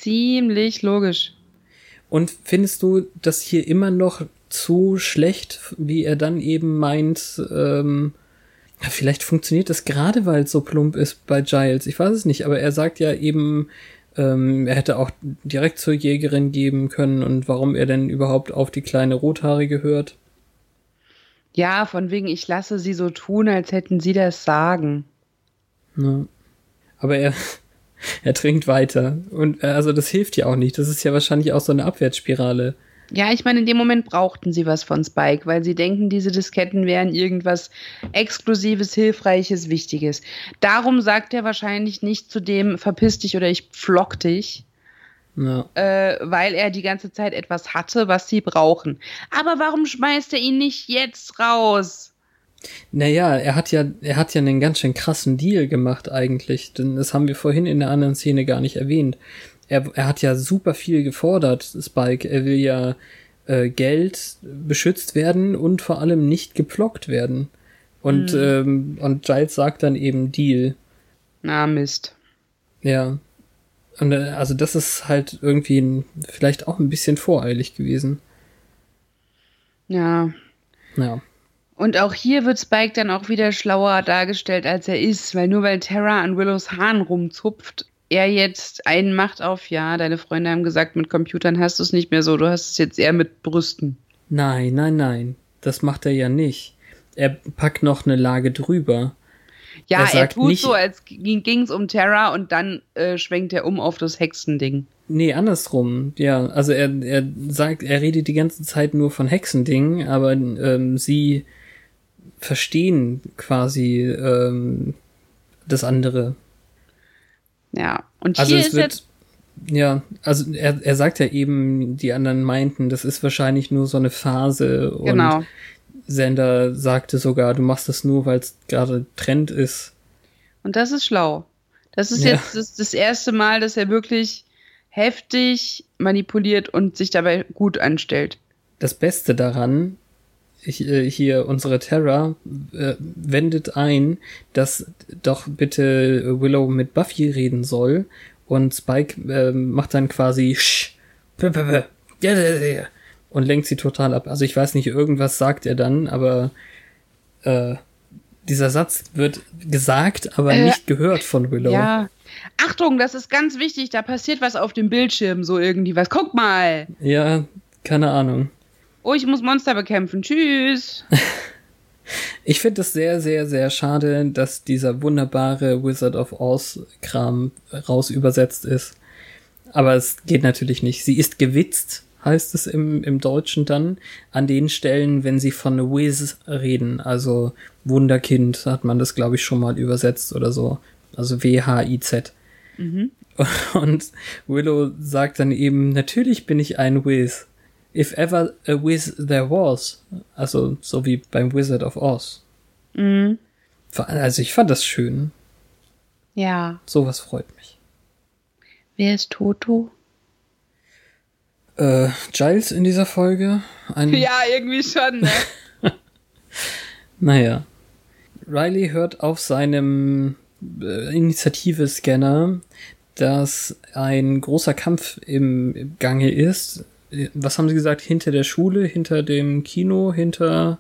ziemlich logisch. Und findest du das hier immer noch zu schlecht, wie er dann eben meint, ähm, ja, vielleicht funktioniert das gerade, weil es so plump ist bei Giles. Ich weiß es nicht, aber er sagt ja eben, ähm, er hätte auch direkt zur Jägerin geben können und warum er denn überhaupt auf die kleine Rothaarige hört. Ja, von wegen, ich lasse sie so tun, als hätten sie das Sagen. Ne? Aber er, er trinkt weiter. Und äh, also das hilft ja auch nicht. Das ist ja wahrscheinlich auch so eine Abwärtsspirale. Ja, ich meine, in dem Moment brauchten sie was von Spike, weil sie denken, diese Disketten wären irgendwas Exklusives, Hilfreiches, Wichtiges. Darum sagt er wahrscheinlich nicht zu dem, verpiss dich oder ich pflock dich, Ja. äh, weil er die ganze Zeit etwas hatte, was sie brauchen. Aber warum schmeißt er ihn nicht jetzt raus? Naja, er hat ja, er hat ja einen ganz schön krassen Deal gemacht eigentlich, denn das haben wir vorhin in der anderen Szene gar nicht erwähnt. Er, er hat ja super viel gefordert, Spike. Er will ja äh, Geld beschützt werden und vor allem nicht geplockt werden. Und, ähm, und Giles sagt dann eben Deal. Na, Mist. Ja. Und äh, also das ist halt irgendwie ein, vielleicht auch ein bisschen voreilig gewesen. Ja. Ja. Und auch hier wird Spike dann auch wieder schlauer dargestellt, als er ist, weil nur weil Terra an Willows Haaren rumzupft, er jetzt einen macht auf, ja, deine Freunde haben gesagt, mit Computern hast du es nicht mehr so, du hast es jetzt eher mit Brüsten. Nein, nein, nein. Das macht er ja nicht. Er packt noch eine Lage drüber. Ja, Er er, tut nicht- so, als ging es um Terra und dann äh, schwenkt er um auf das Hexending. Nee, andersrum. Ja, also er, er sagt, er redet die ganze Zeit nur von Hexendingen, aber ähm, sie verstehen quasi ähm, das andere. Ja, und Also hier es ist wird, jetzt, ja, also er, er sagt ja eben, die anderen meinten, das ist wahrscheinlich nur so eine Phase und genau, Sender sagte sogar, du machst das nur, weil es gerade Trend ist. und das ist schlau. Das ist Ja. jetzt das, das erste Mal, dass er wirklich heftig manipuliert und sich dabei gut anstellt. Das Beste daran, hier unsere Terra äh, wendet ein, dass doch bitte Willow mit Buffy reden soll und Spike äh, macht dann quasi sch, p, p, p, und lenkt sie total ab. Also ich weiß nicht, irgendwas sagt er dann, aber äh, dieser Satz wird gesagt, aber Äh, nicht gehört von Willow. Ja. Achtung, das ist ganz wichtig, da passiert was auf dem Bildschirm, so irgendwie was. Guck mal. ja, keine Ahnung. Oh, ich muss Monster bekämpfen. Tschüss. Ich finde es sehr, sehr, sehr schade, dass dieser wunderbare Wizard of Oz-Kram raus übersetzt ist. Aber es geht natürlich nicht. Sie ist gewitzt, heißt es im, im Deutschen dann, an den Stellen, wenn sie von Wiz reden. Also Wunderkind hat man das, glaube ich, schon mal übersetzt oder so. Also W-H-I-Z. Und Willow sagt dann eben, natürlich bin ich ein Wiz. If ever a Wiz there was. Also so wie beim Wizard of Oz. Mhm. Also ich fand das schön. Ja. Sowas freut mich. Wer ist Toto? Äh, Giles in dieser Folge. Ein, Ja, irgendwie schon, ne? Naja. Riley hört auf seinem äh, Initiative-Scanner, dass ein großer Kampf im Gange ist. Was haben sie gesagt? Hinter der Schule, hinter dem Kino, hinter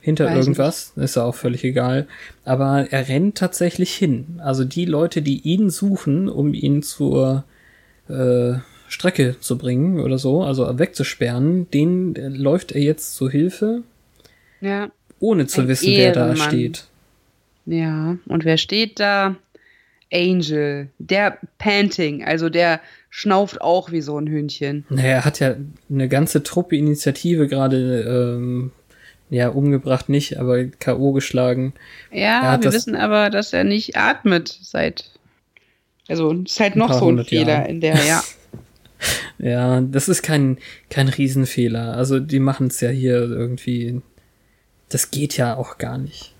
hinter Weiß irgendwas, nicht. ist ja auch völlig egal. Aber er rennt tatsächlich hin. Also die Leute, die ihn suchen, um ihn zur äh, Strecke zu bringen oder so, also wegzusperren, den äh, läuft er jetzt zu Hilfe. Ja. Ohne zu Ein wissen, Ehrenmann. wer da steht. Ja, und wer steht da? Angel, der Panting, also der schnauft auch wie so ein Hühnchen. Naja, er hat ja eine ganze Truppe Initiative gerade ähm, ja, umgebracht nicht, aber K.O. geschlagen. Ja, wir wissen aber, dass er nicht atmet seit. Also, es ist halt noch so ein Fehler Jahren. in der, ja. ja, das ist kein, kein Riesenfehler. Also, die machen es ja hier irgendwie. Das geht ja auch gar nicht.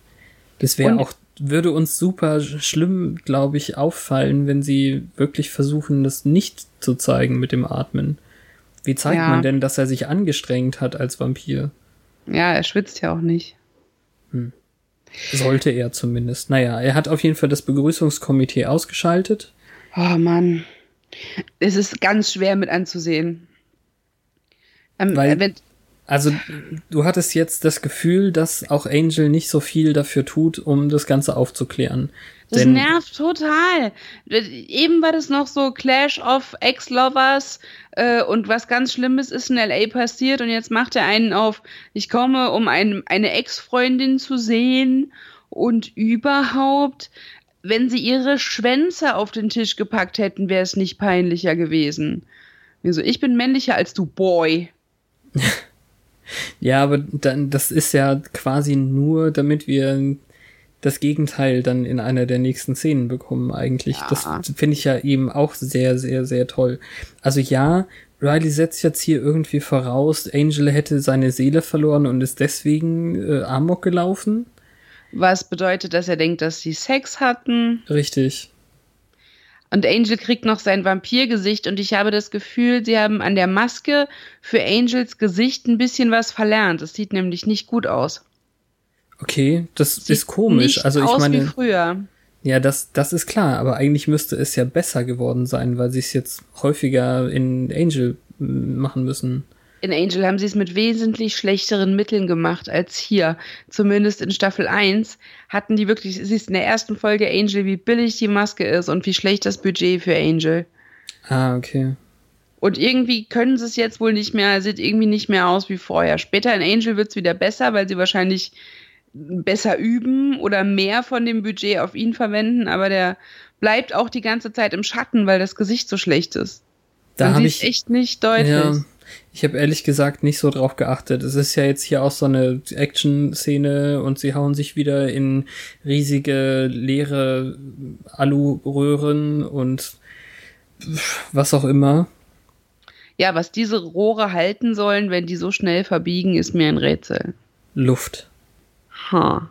Das wäre auch, würde uns super schlimm, glaube ich, auffallen, wenn sie wirklich versuchen, das nicht zu zeigen mit dem Atmen. Wie zeigt ja. man denn, dass er sich angestrengt hat als Vampir? Ja, er schwitzt ja auch nicht. Hm. Sollte er zumindest. Naja, er hat auf jeden Fall das Begrüßungskomitee ausgeschaltet. Oh Mann. Es ist ganz schwer mit anzusehen. Ähm, Weil, wenn, also, du hattest jetzt das Gefühl, dass auch Angel nicht so viel dafür tut, um das Ganze aufzuklären. Das nervt total. Eben war das noch so Clash of Ex-Lovers äh, und was ganz Schlimmes ist in LA passiert und jetzt macht er einen auf, ich komme, um ein, eine Ex-Freundin zu sehen und überhaupt, wenn sie ihre Schwänze auf den Tisch gepackt hätten, wäre es nicht peinlicher gewesen. Also, ich bin männlicher als du, Boy. ja, aber dann, das ist ja quasi nur, damit wir das Gegenteil dann in einer der nächsten Szenen bekommen eigentlich. Ja. Das finde ich ja eben auch sehr, sehr, sehr toll. Also ja, Riley setzt jetzt hier irgendwie voraus, Angel hätte seine Seele verloren und ist deswegen äh, Amok gelaufen. Was bedeutet, dass er denkt, dass sie Sex hatten. Richtig. Und Angel kriegt noch sein Vampirgesicht und ich habe das Gefühl, sie haben an der Maske für Angels Gesicht ein bisschen was verlernt. Es sieht nämlich nicht gut aus. Okay, das Sieht ist komisch. Nicht also ich aus meine, wie früher. Ja, das, das ist klar, aber eigentlich müsste es ja besser geworden sein, weil sie es jetzt häufiger in Angel machen müssen. In Angel haben sie es mit wesentlich schlechteren Mitteln gemacht als hier. Zumindest in Staffel 1 hatten die wirklich, siehst in der ersten Folge Angel, wie billig die Maske ist und wie schlecht das Budget für Angel. Ah, okay. Und irgendwie können sie es jetzt wohl nicht mehr, sieht irgendwie nicht mehr aus wie vorher. Später in Angel wird es wieder besser, weil sie wahrscheinlich besser üben oder mehr von dem Budget auf ihn verwenden, aber der bleibt auch die ganze Zeit im Schatten, weil das Gesicht so schlecht ist. Da habe ich echt nicht deutlich. Ja, ich habe ehrlich gesagt nicht so drauf geachtet. Es ist ja jetzt hier auch so eine Action-Szene und sie hauen sich wieder in riesige leere Alu-Röhren und was auch immer. Ja, was diese Rohre halten sollen, wenn die so schnell verbiegen, ist mir ein Rätsel. Luft. Ha.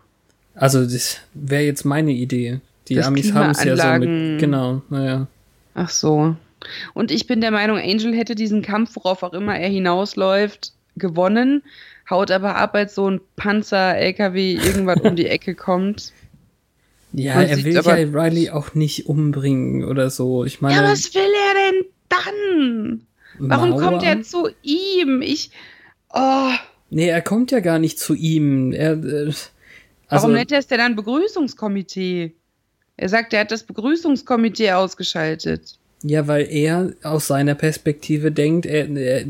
Also, das wäre jetzt meine Idee. Die das Amis haben es ja so mit. Genau, naja. Ach so. Und ich bin der Meinung, Angel hätte diesen Kampf, worauf auch immer er hinausläuft, gewonnen, haut aber ab, als so ein Panzer-LKW irgendwas um die Ecke kommt. Ja, Man er will ja Riley auch nicht umbringen oder so. Ich meine. Ja, was will er denn dann? Warum Mauer? kommt er zu ihm? Ich. Oh. Nee, er kommt ja gar nicht zu ihm. Er, äh, also, Warum nennt er es denn dann Begrüßungskomitee? Er sagt, er hat das Begrüßungskomitee ausgeschaltet. Ja, weil er aus seiner Perspektive denkt, er, er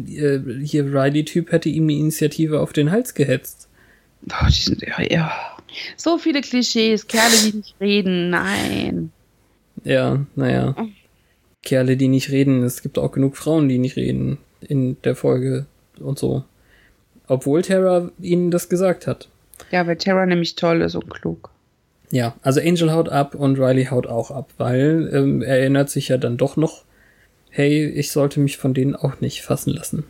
hier Riley-Typ hätte ihm die Initiative auf den Hals gehetzt. Oh, die sind, ja, ja. So viele Klischees, Kerle, die nicht reden, nein. Ja, naja. Kerle, die nicht reden, es gibt auch genug Frauen, die nicht reden in der Folge und so. Obwohl Terra ihnen das gesagt hat. Ja, weil Terra nämlich toll ist und klug. Ja, also Angel haut ab und Riley haut auch ab, weil ähm, er erinnert sich ja dann doch noch, hey, ich sollte mich von denen auch nicht fassen lassen.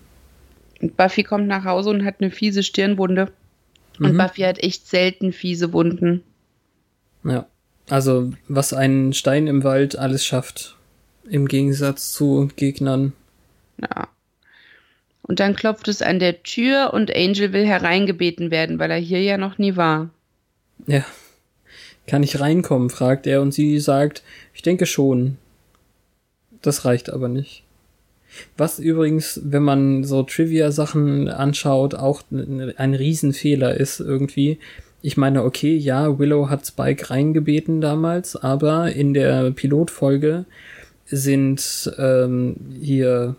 Und Buffy kommt nach Hause und hat eine fiese Stirnwunde. Und mhm. Buffy hat echt selten fiese Wunden. Ja, also was ein Stein im Wald alles schafft, im Gegensatz zu Gegnern. Ja. Und dann klopft es an der Tür und Angel will hereingebeten werden, weil er hier ja noch nie war. Ja. Kann ich reinkommen, fragt er und sie sagt, ich denke schon. Das reicht aber nicht. Was übrigens, wenn man so Trivia-Sachen anschaut, auch ein Riesenfehler ist irgendwie. Ich meine, okay, ja, Willow hat Spike reingebeten damals, aber in der Pilotfolge sind ähm, hier,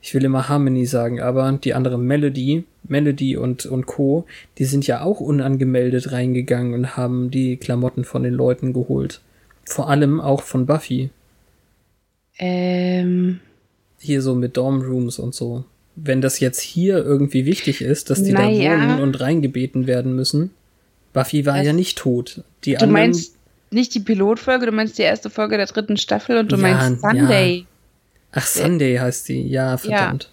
ich will immer Harmony sagen, aber die andere Melody, Melody und, und Co., die sind ja auch unangemeldet reingegangen und haben die Klamotten von den Leuten geholt. Vor allem auch von Buffy. Ähm. Hier so mit Dormrooms und so. Wenn das jetzt hier irgendwie wichtig ist, dass die naja. da wohnen und reingebeten werden müssen. Buffy war Das- ja nicht tot. Die Du meinst nicht die Pilotfolge, du meinst die erste Folge der dritten Staffel und du Ja, meinst ja. Sunday. Ach, Sunday heißt die. Ja, verdammt.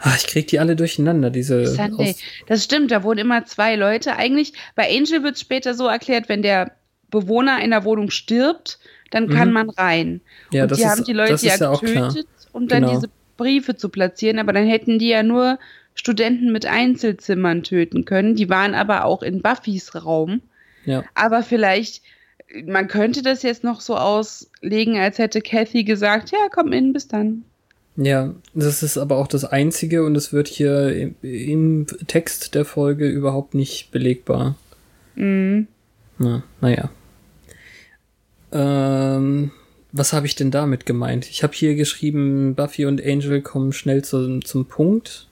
Ach, ich krieg die alle durcheinander, diese. Sunday. Aus Das stimmt, da wohnen immer zwei Leute. Eigentlich, bei Angel wird später so erklärt, wenn der Bewohner einer Wohnung stirbt, dann kann Mhm. man rein. Ja, und das die ist- haben die Leute ja ja getötet, um dann Genau. diese Briefe zu platzieren, aber dann hätten die ja nur Studenten mit Einzelzimmern töten können. Die waren aber auch in Buffys Raum. ja. Aber vielleicht, man könnte das jetzt noch so auslegen, als hätte Kathy gesagt, ja, komm in, bis dann. Ja, das ist aber auch das Einzige und es wird hier im, im Text der Folge überhaupt nicht belegbar. Mhm. Na, naja. Ähm, was habe ich denn damit gemeint? Ich habe hier geschrieben, Buffy und Angel kommen schnell zum, zum Punkt.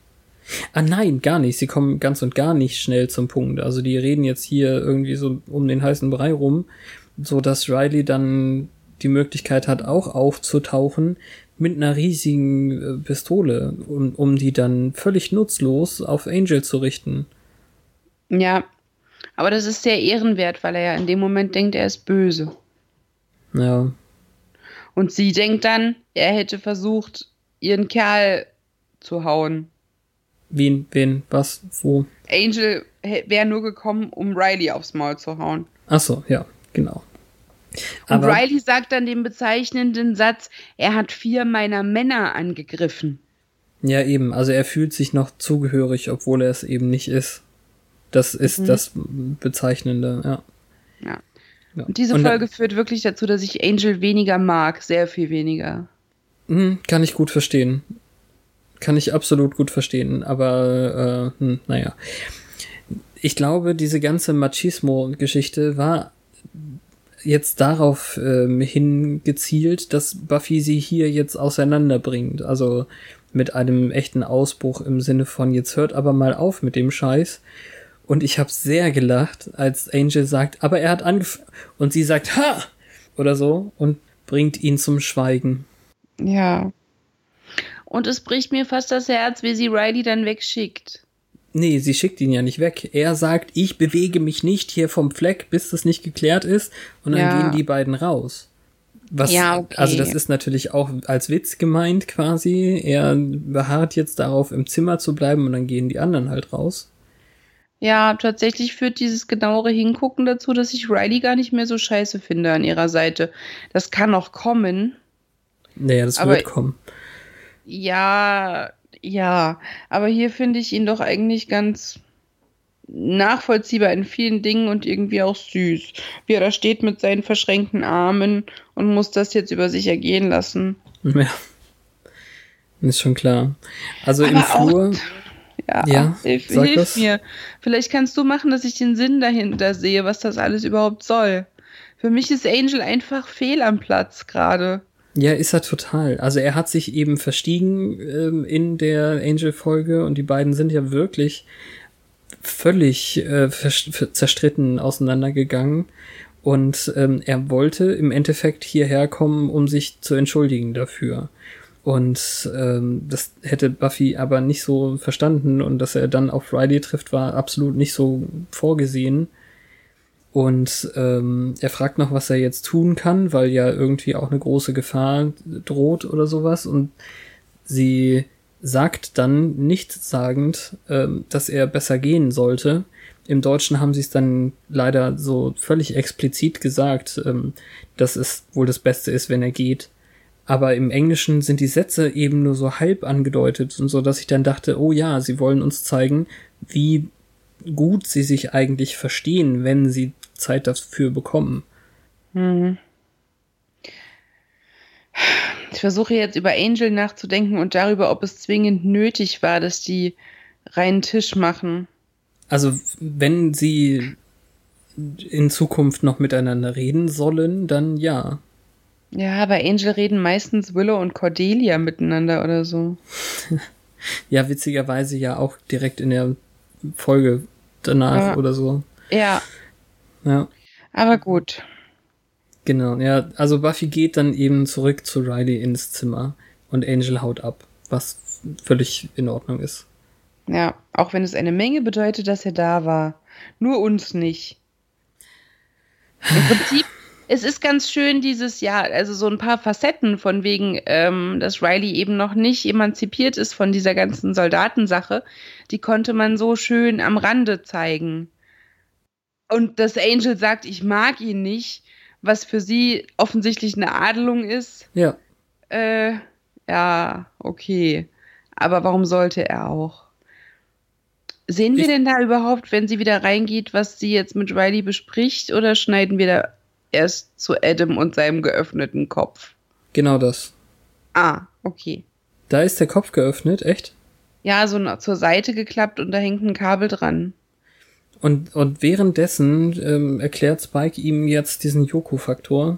Ah nein, gar nicht. Sie kommen ganz und gar nicht schnell zum Punkt. Also die reden jetzt hier irgendwie so um den heißen Brei rum, so dass Riley dann die Möglichkeit hat, auch aufzutauchen mit einer riesigen äh, Pistole, um, um die dann völlig nutzlos auf Angel zu richten. Ja, aber das ist sehr ehrenwert, weil er ja in dem Moment denkt, er ist böse. Ja, Und sie denkt dann, er hätte versucht, ihren Kerl zu hauen. wen, wen, was, wo? Angel wäre nur gekommen, um Riley aufs Maul zu hauen. Ach so, ja, genau. Und Riley sagt dann den bezeichnenden Satz, er hat vier meiner Männer angegriffen. Ja, eben. Also er fühlt sich noch zugehörig, obwohl er es eben nicht ist. Das ist Mhm. das Bezeichnende, ja. Ja. ja. Und diese dann- Folge führt wirklich dazu, dass ich Angel weniger mag, sehr viel weniger. Hm, kann ich gut verstehen. Kann ich absolut gut verstehen, aber äh, hm, naja. Ich glaube, diese ganze Machismo-Geschichte war jetzt darauf ähm, hingezielt, dass Buffy sie hier jetzt auseinanderbringt. Also mit einem echten Ausbruch im Sinne von jetzt hört aber mal auf mit dem Scheiß. Und ich habe sehr gelacht, als Angel sagt, aber er hat angefangen und sie sagt ha oder so und bringt ihn zum Schweigen. Ja. Und es bricht mir fast das Herz, wie sie Riley dann wegschickt. Nee, sie schickt ihn ja nicht weg. Er sagt, ich bewege mich nicht hier vom Fleck, bis das nicht geklärt ist. Und dann Ja. gehen die beiden raus. Was, Ja, okay. also das ist natürlich auch als Witz gemeint quasi. Er beharrt jetzt darauf, im Zimmer zu bleiben und dann gehen die anderen halt raus. Ja, tatsächlich führt dieses genauere Hingucken dazu, dass ich Riley gar nicht mehr so scheiße finde an ihrer Seite. Das kann noch kommen. Naja, das Aber- wird kommen. Ja, ja. Aber hier finde ich ihn doch eigentlich ganz nachvollziehbar in vielen Dingen und irgendwie auch süß. Wie er da steht mit seinen verschränkten Armen und muss das jetzt über sich ergehen lassen. Ja. Ist schon klar. Also im Aber auch- Flur. Ja, Ja, hilf, hilf mir. Vielleicht kannst du machen, dass ich den Sinn dahinter sehe, was das alles überhaupt soll. Für mich ist Angel einfach fehl am Platz gerade. Ja, ist er total. Also er hat sich eben verstiegen ähm, in der Angel-Folge und die beiden sind ja wirklich völlig äh, zerstritten auseinandergegangen. Und ähm, er wollte im Endeffekt hierher kommen, um sich zu entschuldigen dafür. Und ähm, das hätte Buffy aber nicht so verstanden und dass er dann auf Riley trifft, war absolut nicht so vorgesehen. Und ähm, er fragt noch, was er jetzt tun kann, weil ja irgendwie auch eine große Gefahr droht oder sowas. Und sie sagt dann nichtssagend, ähm, dass er besser gehen sollte. Im Deutschen haben sie es dann leider so völlig explizit gesagt, ähm, dass es wohl das Beste ist, wenn er geht. Aber im Englischen sind die Sätze eben nur so halb angedeutet und so, dass ich dann dachte, oh ja, sie wollen uns zeigen, wie gut sie sich eigentlich verstehen, wenn sie Zeit dafür bekommen. Hm. Ich versuche jetzt über Angel nachzudenken und darüber, ob es zwingend nötig war, dass die reinen Tisch machen. Also, wenn sie in Zukunft noch miteinander reden sollen, dann ja. Ja, bei Angel reden meistens Willow und Cordelia miteinander oder so. ja, witzigerweise ja auch direkt in der Folge danach ja. oder so. Ja. Ja. Aber gut. Genau, ja, also Buffy geht dann eben zurück zu Riley ins Zimmer und Angel haut ab, was völlig in Ordnung ist. Ja, auch wenn es eine Menge bedeutet, dass er da war. Nur uns nicht. Im Prinzip, es ist ganz schön dieses Jahr, also so ein paar Facetten von wegen, ähm, dass Riley eben noch nicht emanzipiert ist von dieser ganzen Soldatensache, die konnte man so schön am Rande zeigen. Und dass Angel sagt, ich mag ihn nicht, was für sie offensichtlich eine Adelung ist. Ja. Äh, ja, okay. Aber warum sollte er auch? Sehen wir ich denn da überhaupt, wenn sie wieder reingeht, was sie jetzt mit Riley bespricht, oder schneiden wir da erst zu Adam und seinem geöffneten Kopf? Genau das. Ah, okay. Da ist der Kopf geöffnet, echt? Ja, so zur Seite geklappt und da hängt ein Kabel dran. Und, und währenddessen ähm, erklärt Spike ihm jetzt diesen Yoko-Faktor.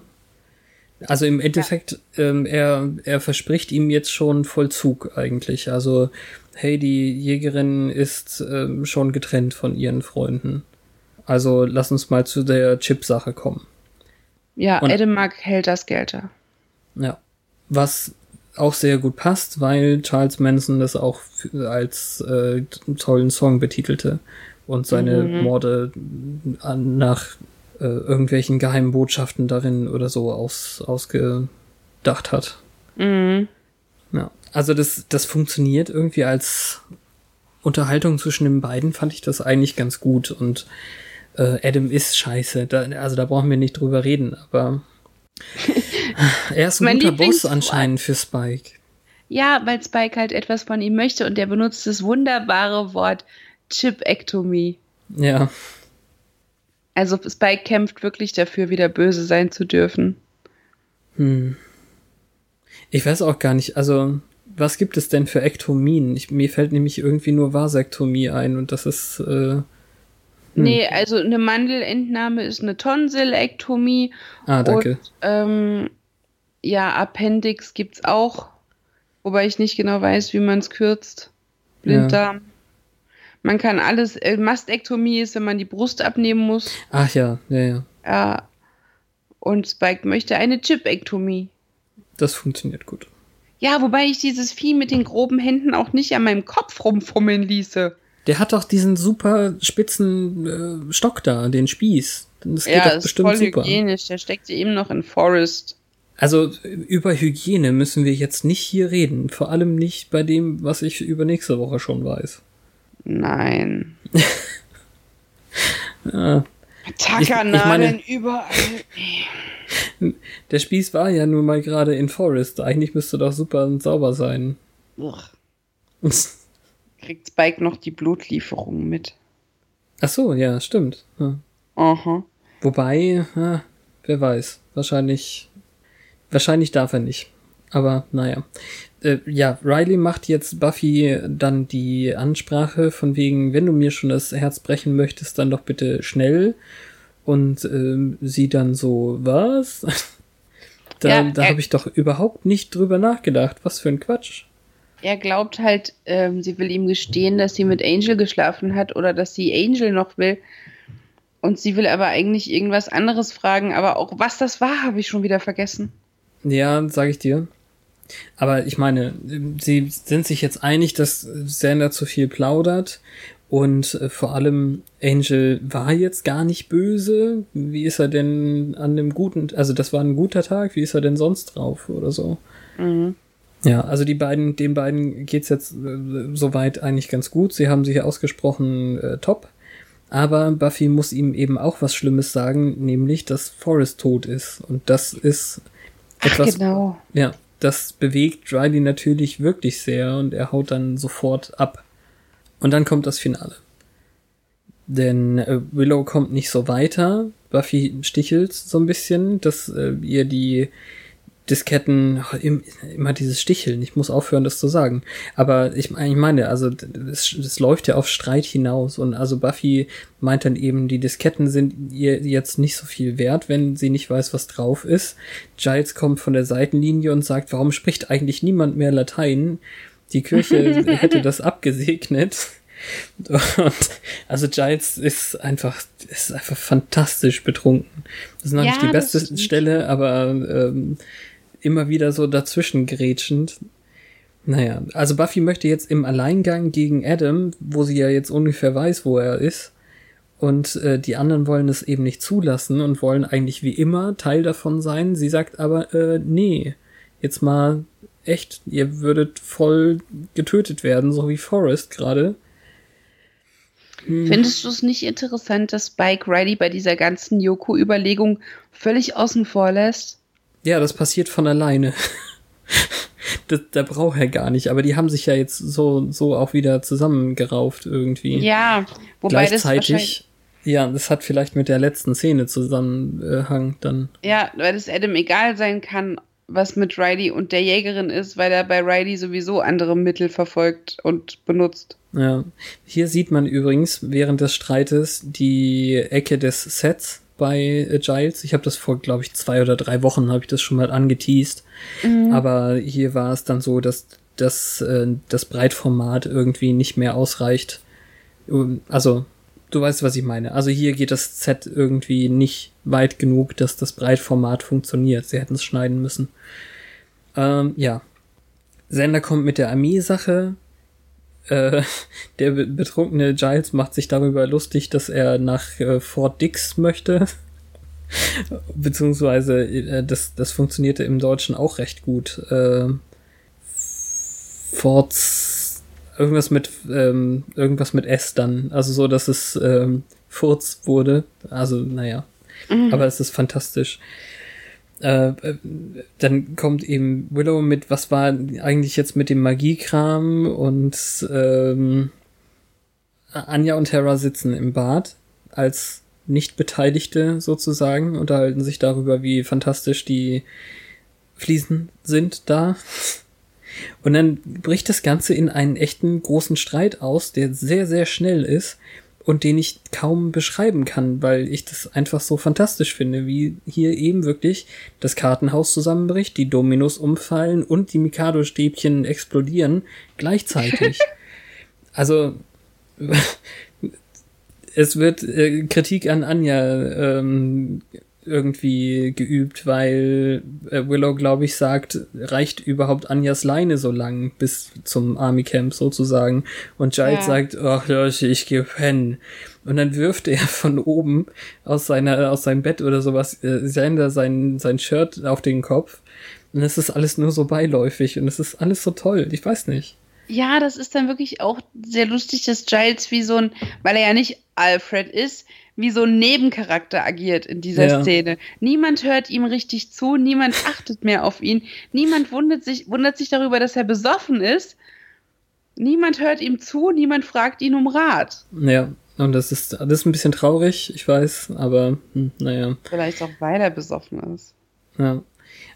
Also im Endeffekt, ja. ähm, er, er verspricht ihm jetzt schon Vollzug eigentlich. Also, hey, die Jägerin ist ähm, schon getrennt von ihren Freunden. Also lass uns mal zu der Chip-Sache kommen. Ja, und, mag hält das Gelter. Ja. Was auch sehr gut passt, weil Charles Manson das auch als äh, tollen Song betitelte und seine mhm. Morde an, nach äh, irgendwelchen geheimen Botschaften darin oder so aus, ausgedacht hat. Mhm. Ja, also das, das funktioniert irgendwie als Unterhaltung zwischen den beiden, fand ich das eigentlich ganz gut und äh, Adam ist scheiße, da, also da brauchen wir nicht drüber reden, aber er ist ein guter Boss anscheinend für Spike. Ja, weil Spike halt etwas von ihm möchte und er benutzt das wunderbare Wort Chipektomie. Ja. Also Spike kämpft wirklich dafür, wieder böse sein zu dürfen. Hm. Ich weiß auch gar nicht, also was gibt es denn für Ektomien? Ich, mir fällt nämlich irgendwie nur Vasektomie ein und das ist. Äh, hm. Nee, also eine Mandelentnahme ist eine Tonsilektomie. Ah, danke. Und, ähm, ja, Appendix gibt's auch, wobei ich nicht genau weiß, wie man es kürzt. Blinddarm. Ja. Man kann alles, äh, Mastektomie ist, wenn man die Brust abnehmen muss. Ach ja, ja, ja. Ja. Und Spike möchte eine Chipektomie. Das funktioniert gut. Ja, wobei ich dieses Vieh mit den groben Händen auch nicht an meinem Kopf rumfummeln ließe. Der hat doch diesen super spitzen äh, Stock da, den Spieß. Das geht ja, doch bestimmt ist voll super. hygienisch. Der steckt eben noch in Forest. Also über Hygiene müssen wir jetzt nicht hier reden. Vor allem nicht bei dem, was ich über nächste Woche schon weiß. Nein. ja. Tackernadeln überall. Der Spieß war ja nun mal gerade in Forest. Eigentlich müsste doch super und sauber sein. Kriegt Spike noch die Blutlieferung mit? Ach so, ja, stimmt. Ja. Aha. Wobei, ja, wer weiß. Wahrscheinlich, wahrscheinlich darf er nicht. Aber naja äh, ja, Riley macht jetzt Buffy dann die Ansprache von wegen, wenn du mir schon das Herz brechen möchtest, dann doch bitte schnell. Und äh, sie dann so, was? da ja, da habe ich doch überhaupt nicht drüber nachgedacht. Was für ein Quatsch. Er glaubt halt, ähm, sie will ihm gestehen, dass sie mit Angel geschlafen hat oder dass sie Angel noch will. Und sie will aber eigentlich irgendwas anderes fragen, aber auch was das war, habe ich schon wieder vergessen. Ja, sage ich dir. Aber ich meine, sie sind sich jetzt einig, dass Sander zu viel plaudert und äh, vor allem Angel war jetzt gar nicht böse. Wie ist er denn an dem guten, also das war ein guter Tag, wie ist er denn sonst drauf oder so? Mhm. Ja, also die beiden, den beiden geht's jetzt äh, soweit eigentlich ganz gut. Sie haben sich ausgesprochen äh, top. Aber Buffy muss ihm eben auch was Schlimmes sagen, nämlich, dass Forrest tot ist. Und das ist etwas. Ach, genau. Ja, das bewegt Riley natürlich wirklich sehr und er haut dann sofort ab. Und dann kommt das Finale. Denn äh, Willow kommt nicht so weiter. Buffy stichelt so ein bisschen, dass äh, ihr die Disketten, immer dieses Sticheln, ich muss aufhören, das zu sagen. Aber ich, ich meine, also es, es läuft ja auf Streit hinaus und also Buffy meint dann eben, die Disketten sind ihr jetzt nicht so viel wert, wenn sie nicht weiß, was drauf ist. Giles kommt von der Seitenlinie und sagt, warum spricht eigentlich niemand mehr Latein? Die Kirche hätte das abgesegnet. Und also Giles ist einfach, ist einfach fantastisch betrunken. Das ist noch ja, nicht die beste Stelle, aber ähm, immer wieder so dazwischen gerätschend. Naja, also Buffy möchte jetzt im Alleingang gegen Adam, wo sie ja jetzt ungefähr weiß, wo er ist. Und äh, die anderen wollen es eben nicht zulassen und wollen eigentlich wie immer Teil davon sein. Sie sagt aber, äh, nee, jetzt mal echt, ihr würdet voll getötet werden, so wie Forrest gerade. Hm. Findest du es nicht interessant, dass Spike Riley bei dieser ganzen Yoko-Überlegung völlig außen vor lässt? Ja, das passiert von alleine. das, da braucht er gar nicht, aber die haben sich ja jetzt so, so auch wieder zusammengerauft irgendwie. Ja, wobei Gleichzeitig, das ja, das hat vielleicht mit der letzten Szene Zusammenhang dann. Ja, weil es Adam egal sein kann, was mit Riley und der Jägerin ist, weil er bei Riley sowieso andere Mittel verfolgt und benutzt. Ja, hier sieht man übrigens während des Streites die Ecke des Sets bei äh, Giles. Ich habe das vor, glaube ich, zwei oder drei Wochen habe ich das schon mal angeteased. Mhm. Aber hier war es dann so, dass dass äh, das Breitformat irgendwie nicht mehr ausreicht. Also du weißt, was ich meine. Also hier geht das Set irgendwie nicht weit genug, dass das Breitformat funktioniert. Sie hätten es schneiden müssen. Ähm, ja. Sender kommt mit der Armee-Sache. Äh, der betrunkene Giles macht sich darüber lustig, dass er nach äh, Fort Dix möchte. Beziehungsweise, äh, das, das funktionierte im Deutschen auch recht gut. Äh, Forts, irgendwas mit, ähm, irgendwas mit S dann. Also so, dass es ähm, Furz wurde. Also, naja. Mhm. Aber es ist fantastisch. Äh, dann kommt eben Willow mit, was war eigentlich jetzt mit dem Magiekram und ähm, Anja und Hera sitzen im Bad als Nicht-Beteiligte sozusagen, unterhalten sich darüber, wie fantastisch die Fliesen sind da. Und dann bricht das Ganze in einen echten großen Streit aus, der sehr, sehr schnell ist und den ich kaum beschreiben kann, weil ich das einfach so fantastisch finde, wie hier eben wirklich das Kartenhaus zusammenbricht, die Dominos umfallen und die Mikado-Stäbchen explodieren gleichzeitig. also es wird äh, Kritik an Anja ähm, irgendwie geübt, weil äh, Willow, glaube ich, sagt, reicht überhaupt Anjas Leine so lang bis zum Army Camp sozusagen. Und Giles ja. sagt, ach Leute, ich gehe pennen. Und dann wirft er von oben aus seiner, aus seinem Bett oder sowas, äh, Sander sein, sein Shirt auf den Kopf. Und es ist alles nur so beiläufig und es ist alles so toll. Ich weiß nicht. Ja, das ist dann wirklich auch sehr lustig, dass Giles wie so ein, weil er ja nicht Alfred ist, wie so ein Nebencharakter agiert in dieser ja. Szene. Niemand hört ihm richtig zu, niemand achtet mehr auf ihn, niemand wundert sich, wundert sich darüber, dass er besoffen ist. Niemand hört ihm zu, niemand fragt ihn um Rat. Ja, und das ist, das ist ein bisschen traurig, ich weiß, aber hm, naja. Vielleicht auch, weil er besoffen ist. Ja.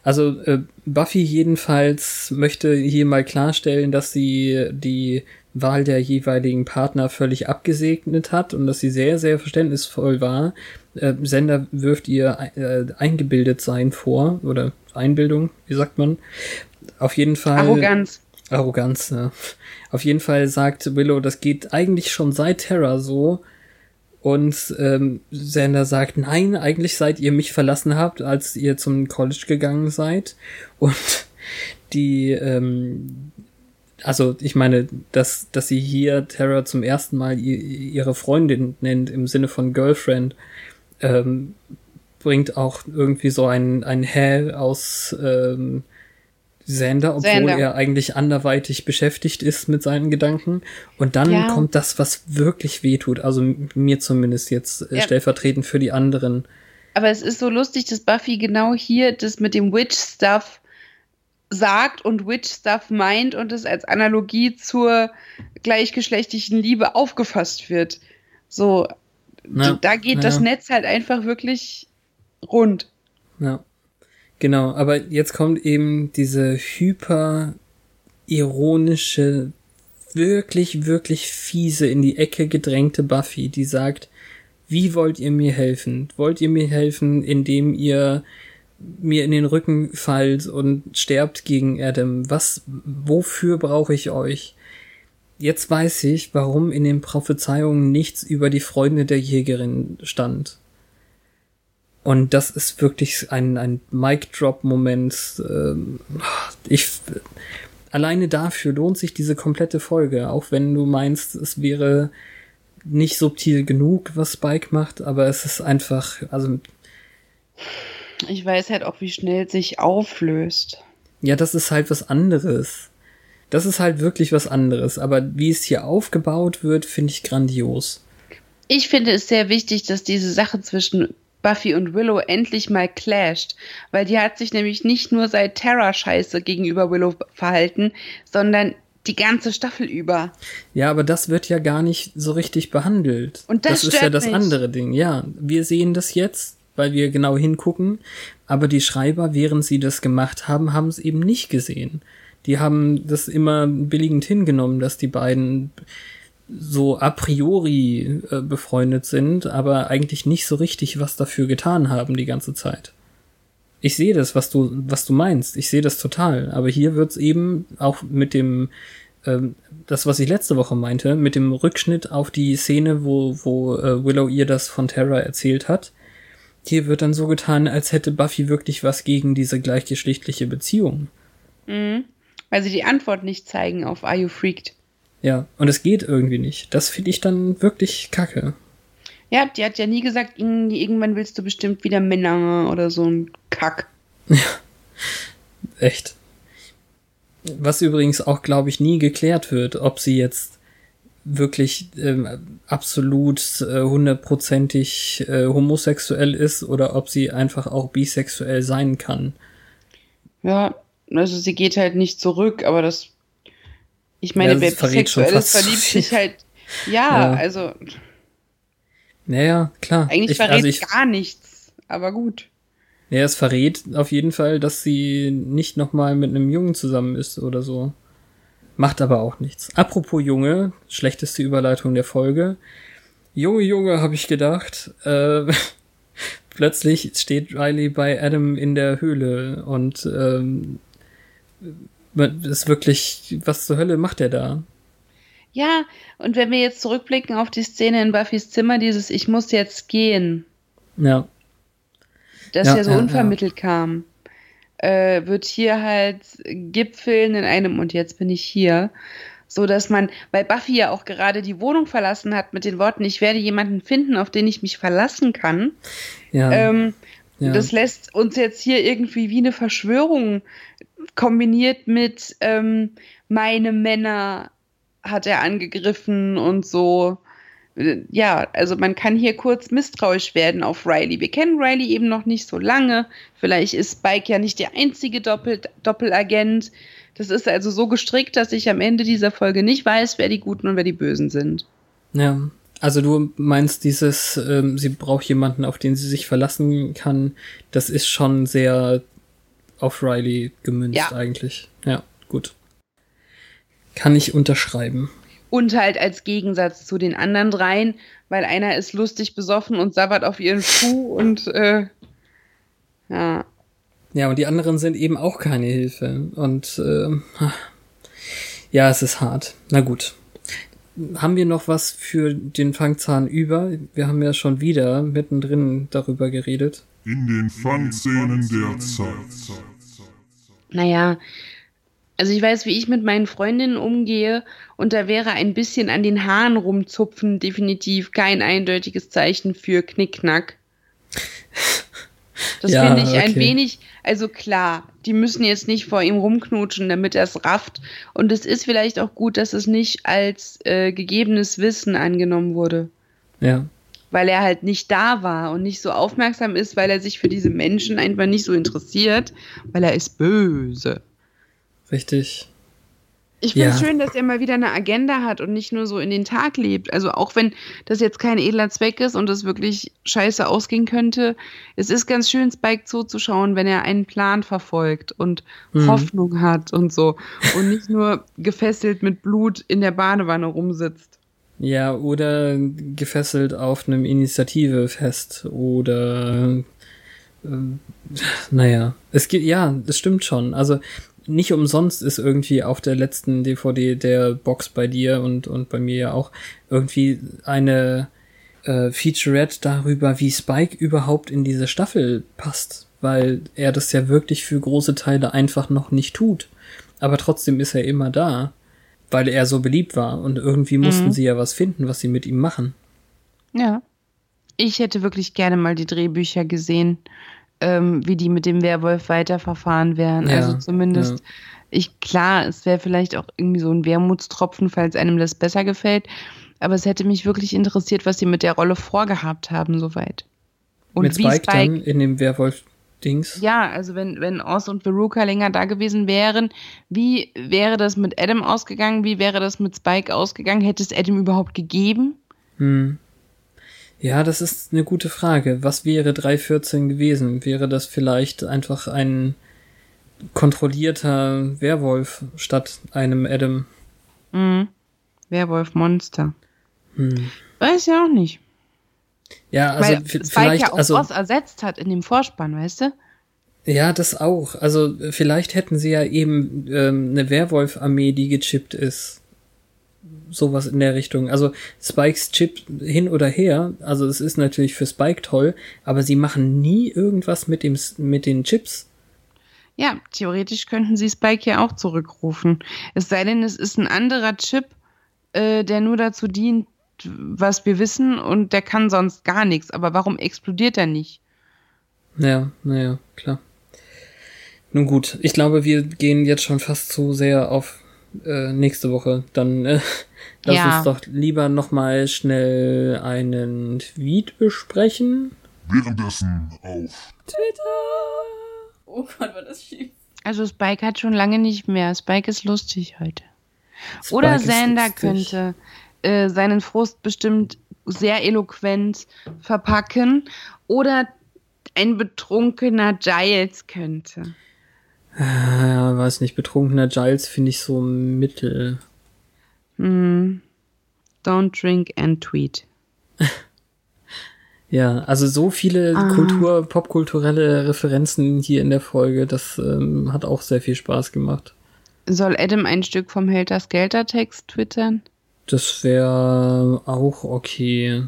Also äh, Buffy jedenfalls möchte hier mal klarstellen, dass sie die Wahl der jeweiligen Partner völlig abgesegnet hat und dass sie sehr, sehr verständnisvoll war. Äh, Sender wirft ihr äh, eingebildet sein vor, oder Einbildung, wie sagt man? Auf jeden Fall. Arroganz. Arroganz, ja. Auf jeden Fall sagt Willow, das geht eigentlich schon seit Terra so. Und ähm, Sender sagt, nein, eigentlich seit ihr mich verlassen habt, als ihr zum College gegangen seid. Und die, ähm, also ich meine, dass, dass sie hier Terra zum ersten Mal ihre Freundin nennt im Sinne von Girlfriend, ähm, bringt auch irgendwie so ein, ein Hä aus ähm, Sander, obwohl Sander. er eigentlich anderweitig beschäftigt ist mit seinen Gedanken. Und dann ja. kommt das, was wirklich wehtut. Also mir zumindest jetzt äh, ja. stellvertretend für die anderen. Aber es ist so lustig, dass Buffy genau hier das mit dem Witch-Stuff sagt und Witch Stuff meint und es als Analogie zur gleichgeschlechtlichen Liebe aufgefasst wird. So, ja, da geht ja. das Netz halt einfach wirklich rund. Ja. Genau, aber jetzt kommt eben diese hyper ironische, wirklich, wirklich fiese, in die Ecke gedrängte Buffy, die sagt, wie wollt ihr mir helfen? Wollt ihr mir helfen, indem ihr mir in den Rücken fallt und sterbt gegen Adam? Was, wofür brauche ich euch? Jetzt weiß ich, warum in den Prophezeiungen nichts über die Freunde der Jägerin stand. Und das ist wirklich ein, ein Mic-Drop-Moment. Ähm, ich, alleine dafür lohnt sich diese komplette Folge, auch wenn du meinst, es wäre nicht subtil genug, was Spike macht, aber es ist einfach, also. Ich weiß halt auch, wie schnell es sich auflöst. Ja, das ist halt was anderes. Das ist halt wirklich was anderes. Aber wie es hier aufgebaut wird, finde ich grandios. Ich finde es sehr wichtig, dass diese Sache zwischen Buffy und Willow endlich mal clasht, weil die hat sich nämlich nicht nur seit Terra scheiße gegenüber Willow verhalten, sondern die ganze Staffel über. Ja, aber das wird ja gar nicht so richtig behandelt. Und das, das ist ja das mich. andere Ding. Ja, wir sehen das jetzt, weil wir genau hingucken, aber die Schreiber, während sie das gemacht haben, haben es eben nicht gesehen. Die haben das immer billigend hingenommen, dass die beiden so a priori äh, befreundet sind, aber eigentlich nicht so richtig was dafür getan haben die ganze Zeit. Ich sehe das, was du, was du meinst. Ich sehe das total. Aber hier wird's eben auch mit dem, ähm, das, was ich letzte Woche meinte, mit dem Rückschnitt auf die Szene, wo, wo äh, Willow ihr das von Terra erzählt hat. Hier wird dann so getan, als hätte Buffy wirklich was gegen diese gleichgeschlechtliche Beziehung. Mhm. Weil sie die Antwort nicht zeigen auf Are You Freaked? Ja, und es geht irgendwie nicht. Das finde ich dann wirklich kacke. Ja, die hat ja nie gesagt, irgendwann willst du bestimmt wieder Männer oder so ein Kack. Ja, echt. Was übrigens auch, glaube ich, nie geklärt wird, ob sie jetzt wirklich ähm, absolut äh, hundertprozentig äh, homosexuell ist oder ob sie einfach auch bisexuell sein kann. Ja, also sie geht halt nicht zurück, aber das ich meine, ja, wer bisexuell ist, verliebt sich halt. Ja, ja, also. Naja, klar. Eigentlich ich, verrät also ich, gar nichts, aber gut. Ja, es verrät auf jeden Fall, dass sie nicht nochmal mit einem Jungen zusammen ist oder so. Macht aber auch nichts. Apropos Junge, schlechteste Überleitung der Folge. Junge, Junge, habe ich gedacht. Äh, plötzlich steht Riley bei Adam in der Höhle und ähm, ist wirklich, was zur Hölle macht er da? Ja, und wenn wir jetzt zurückblicken auf die Szene in Buffys Zimmer, dieses Ich muss jetzt gehen. Ja. Das ja, ja so ja, unvermittelt ja. kam, äh, wird hier halt gipfeln in einem und jetzt bin ich hier. So dass man, weil Buffy ja auch gerade die Wohnung verlassen hat mit den Worten, ich werde jemanden finden, auf den ich mich verlassen kann. Ja. Ähm, ja. Das lässt uns jetzt hier irgendwie wie eine Verschwörung kombiniert mit ähm, meine Männer hat er angegriffen und so. Ja, also man kann hier kurz misstrauisch werden auf Riley. Wir kennen Riley eben noch nicht so lange. Vielleicht ist Spike ja nicht der einzige Doppel Doppelagent. Das ist also so gestrickt, dass ich am Ende dieser Folge nicht weiß, wer die Guten und wer die Bösen sind. Ja, also du meinst dieses, ähm, sie braucht jemanden, auf den sie sich verlassen kann, das ist schon sehr auf Riley gemünzt ja. eigentlich. Ja, gut. Kann ich unterschreiben. Und halt als Gegensatz zu den anderen dreien, weil einer ist lustig besoffen und sabbert auf ihren Schuh und äh, ja. Ja, und die anderen sind eben auch keine Hilfe. Und äh, ja, es ist hart. Na gut haben wir noch was für den Fangzahn über? Wir haben ja schon wieder mittendrin darüber geredet. In den Fangszenen der Zeit. Naja, also ich weiß, wie ich mit meinen Freundinnen umgehe und da wäre ein bisschen an den Haaren rumzupfen definitiv kein eindeutiges Zeichen für Knickknack. Das ja, finde ich okay. ein wenig, also klar, die müssen jetzt nicht vor ihm rumknutschen, damit er es rafft. Und es ist vielleicht auch gut, dass es nicht als äh, gegebenes Wissen angenommen wurde. Ja. Weil er halt nicht da war und nicht so aufmerksam ist, weil er sich für diese Menschen einfach nicht so interessiert, weil er ist böse. Richtig. Ich finde es ja. schön, dass er mal wieder eine Agenda hat und nicht nur so in den Tag lebt. Also auch wenn das jetzt kein edler Zweck ist und es wirklich scheiße ausgehen könnte, es ist ganz schön, Spike zuzuschauen, wenn er einen Plan verfolgt und mhm. Hoffnung hat und so. Und nicht nur gefesselt mit Blut in der Badewanne rumsitzt. Ja, oder gefesselt auf einem Initiativefest oder äh, naja, es geht, ja, es stimmt schon. Also nicht umsonst ist irgendwie auf der letzten DVD der Box bei dir und, und bei mir ja auch irgendwie eine äh, Featurette darüber, wie Spike überhaupt in diese Staffel passt, weil er das ja wirklich für große Teile einfach noch nicht tut. Aber trotzdem ist er immer da, weil er so beliebt war und irgendwie mussten mhm. sie ja was finden, was sie mit ihm machen. Ja. Ich hätte wirklich gerne mal die Drehbücher gesehen ähm, wie die mit dem Werwolf weiterverfahren wären. Ja, also zumindest, ja. ich, klar, es wäre vielleicht auch irgendwie so ein Wermutstropfen, falls einem das besser gefällt. Aber es hätte mich wirklich interessiert, was sie mit der Rolle vorgehabt haben, soweit. Und mit Spike, Spike dann in dem Werwolf Dings. Ja, also wenn, wenn Oz und Veruca länger da gewesen wären, wie wäre das mit Adam ausgegangen? Wie wäre das mit Spike ausgegangen? Hätte es Adam überhaupt gegeben? Hm. Ja, das ist eine gute Frage. Was wäre 3.14 gewesen? Wäre das vielleicht einfach ein kontrollierter Werwolf statt einem Adam? Mhm. Werwolf-Monster. Hm. Weiß ja auch nicht. Ja, also Weil Spike vielleicht ja auch also was ersetzt hat in dem Vorspann, weißt du? Ja, das auch. Also vielleicht hätten sie ja eben ähm, eine Werwolf-Armee, die gechippt ist sowas in der Richtung. Also Spikes Chip hin oder her, also es ist natürlich für Spike toll, aber sie machen nie irgendwas mit dem mit den Chips. Ja, theoretisch könnten sie Spike ja auch zurückrufen. Es sei denn, es ist ein anderer Chip, äh, der nur dazu dient, was wir wissen, und der kann sonst gar nichts. Aber warum explodiert er nicht? Ja, naja, klar. Nun gut, ich glaube, wir gehen jetzt schon fast zu sehr auf äh, nächste Woche. Dann äh, lass ja. uns doch lieber nochmal schnell einen Tweet besprechen. Währenddessen auf Twitter. Oh Gott, war das schief. Also Spike hat schon lange nicht mehr. Spike ist lustig heute. Spike Oder Sander könnte äh, seinen Frust bestimmt sehr eloquent verpacken. Oder ein betrunkener Giles könnte. Äh, weiß nicht, betrunkener Giles finde ich so mittel. Mm. Don't drink and tweet. ja, also so viele ah. Kultur, popkulturelle Referenzen hier in der Folge, das ähm, hat auch sehr viel Spaß gemacht. Soll Adam ein Stück vom Helter Skelter Text twittern? Das wäre auch okay.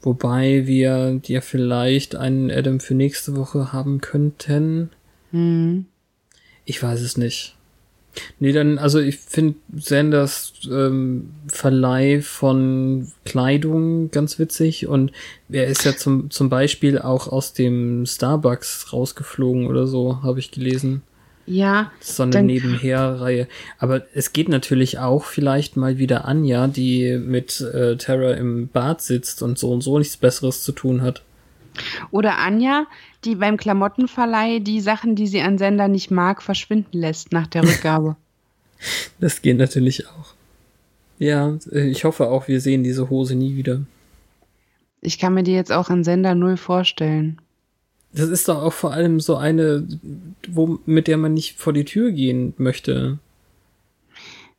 Wobei wir ja vielleicht einen Adam für nächste Woche haben könnten. Hm. Ich weiß es nicht. Nee, dann, also ich finde Sanders ähm, Verleih von Kleidung ganz witzig und er ist ja zum, zum Beispiel auch aus dem Starbucks rausgeflogen oder so, habe ich gelesen. Ja. So eine Nebenherreihe. Aber es geht natürlich auch vielleicht mal wieder Anja, die mit äh, Terra im Bad sitzt und so und so nichts Besseres zu tun hat. Oder Anja, die beim Klamottenverleih die Sachen, die sie an Sender nicht mag, verschwinden lässt nach der Rückgabe. das geht natürlich auch. Ja, ich hoffe auch, wir sehen diese Hose nie wieder. Ich kann mir die jetzt auch an Sender null vorstellen. Das ist doch auch vor allem so eine, wo, mit der man nicht vor die Tür gehen möchte.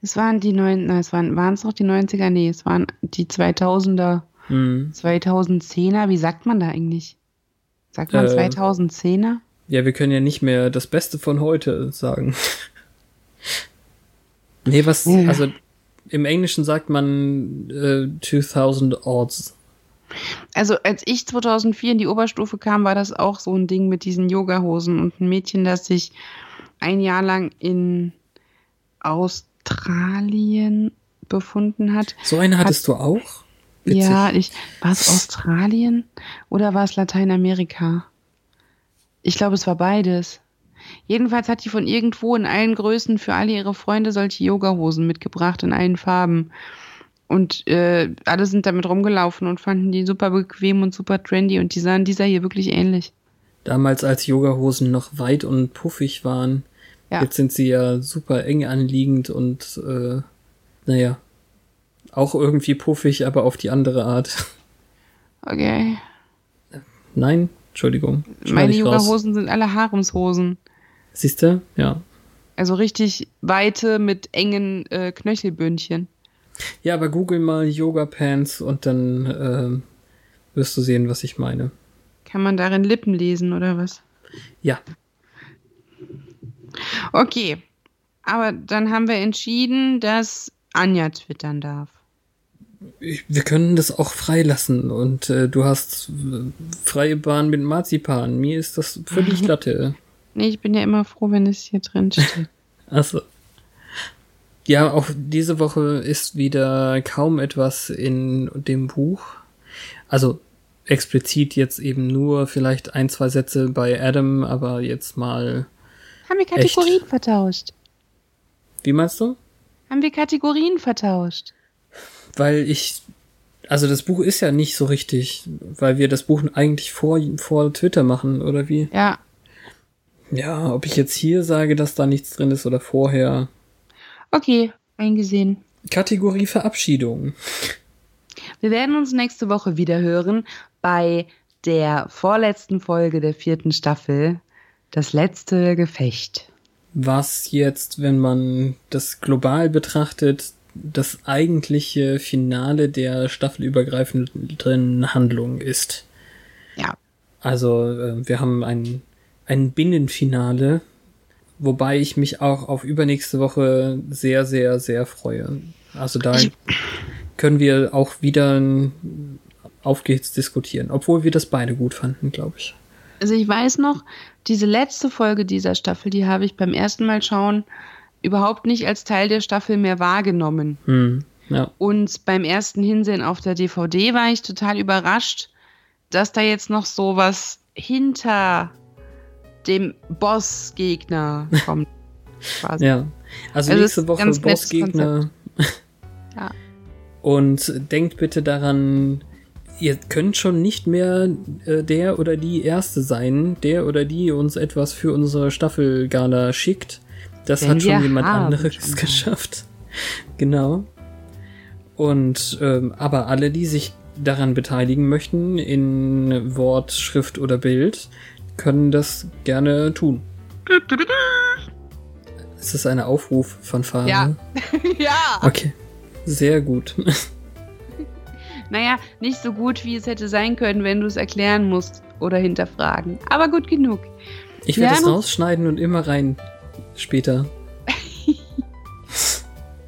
Es waren die neun, nein, es waren, waren es noch die 90er? Nee, es waren die 2000er, mhm. 2010er. Wie sagt man da eigentlich? Sagt man äh, 2010er? Ja, wir können ja nicht mehr das Beste von heute sagen. nee, was, ja. also im Englischen sagt man äh, 2000 Odds. Also als ich 2004 in die Oberstufe kam, war das auch so ein Ding mit diesen Yogahosen und ein Mädchen, das sich ein Jahr lang in Australien befunden hat. So eine hattest hat, du auch? Witzig. Ja, ich, war es Australien oder war es Lateinamerika? Ich glaube, es war beides. Jedenfalls hat die von irgendwo in allen Größen für alle ihre Freunde solche Yogahosen mitgebracht in allen Farben. Und äh, alle sind damit rumgelaufen und fanden die super bequem und super trendy und die sahen dieser hier wirklich ähnlich. Damals, als Yogahosen noch weit und puffig waren, Ja. Jetzt sind sie ja super eng anliegend und äh, naja, auch irgendwie puffig, aber auf die andere Art. Okay. Nein, Entschuldigung. Meine. Yoga-Hosen sind alle Haremshosen. Siehst du? Ja. Also richtig weite mit engen äh, Knöchelbündchen. Ja, aber google mal Yoga Pants und dann ähm, wirst du sehen, was ich meine. Kann man darin Lippen lesen oder was? Ja, Okay. Aber dann haben wir entschieden, dass Anja twittern darf. Wir können das auch freilassen und äh, du hast äh, freie Bahn mit Marzipan. Mir ist das völlig Latte. Nee, ich bin ja immer froh, wenn es hier drin steht. Also. Ja, auch diese Woche ist wieder kaum etwas in dem Buch. Also explizit jetzt eben nur vielleicht ein, zwei Sätze bei Adam, aber jetzt mal. Haben wir Kategorien vertauscht? Wie meinst du? Haben wir Kategorien vertauscht? Weil ich. Also das Buch ist ja nicht so richtig, weil wir das Buch eigentlich vor, vor Twitter machen, oder wie? Ja. Ja, ob ich jetzt hier sage, dass da nichts drin ist oder vorher. Okay, eingesehen. Kategorie Verabschiedung. Wir werden uns nächste Woche wieder hören bei der vorletzten Folge der vierten Staffel. Das letzte Gefecht. was jetzt, wenn man das global betrachtet, das eigentliche Finale der staffelübergreifenden Handlung ist. Ja. Also äh, wir haben ein, ein Binnenfinale, wobei ich mich auch auf übernächste Woche sehr, sehr, sehr freue. Also da Ich- können wir auch wieder aufgehitzt diskutieren, obwohl wir das beide gut fanden, glaube ich. Also ich weiß noch, diese letzte Folge dieser Staffel, die habe ich beim ersten Mal schauen überhaupt nicht als Teil der Staffel mehr wahrgenommen. Hm, ja. Und beim ersten Hinsehen auf der DVD war ich total überrascht, dass da jetzt noch so was hinter dem Bossgegner kommt. quasi. Ja. Also, Also nächste Woche Bossgegner. Ja. Und denkt bitte daran, ihr könnt schon nicht mehr äh, der oder die Erste sein, der oder die uns etwas für unsere Staffelgala schickt. Das hat schon jemand anderes geschafft. Genau. Und ähm, aber alle, die sich daran beteiligen möchten, in Wort, Schrift oder Bild, können das gerne tun. Ist das eine Aufruf von Fahrer? Ja. ja. Okay. Sehr gut. Naja, nicht so gut, wie es hätte sein können, wenn du es erklären musst oder hinterfragen. Aber gut genug. Ich werde es rausschneiden und immer rein später.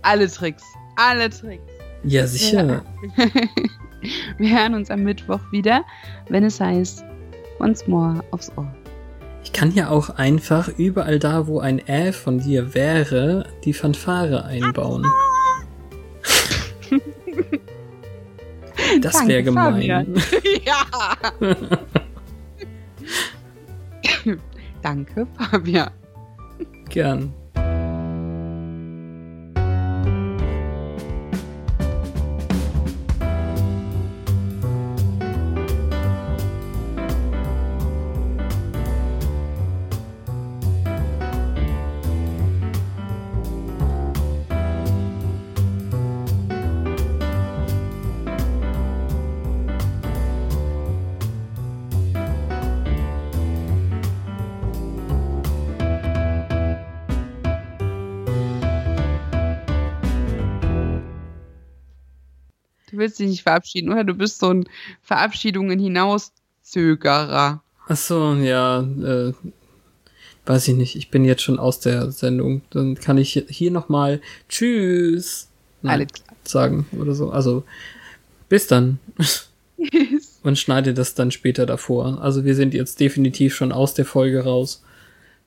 Alle Tricks. Alle Tricks. Ja, sicher. Wir hören uns am Mittwoch wieder, wenn es heißt, once more aufs Ohr. Ich kann ja auch einfach überall da, wo ein Ä von dir wäre, die Fanfare einbauen. Das wäre gemein. Ja. Danke, Fabian. Again. Willst dich nicht verabschieden, oder? Du bist so ein Verabschiedungen hinauszögerer. Ach so, ja, äh, weiß ich nicht. Ich bin jetzt schon aus der Sendung. Dann kann ich hier nochmal Tschüss nein, sagen oder so. Also, bis dann. Und schneide das dann später davor. Also, wir sind jetzt definitiv schon aus der Folge raus.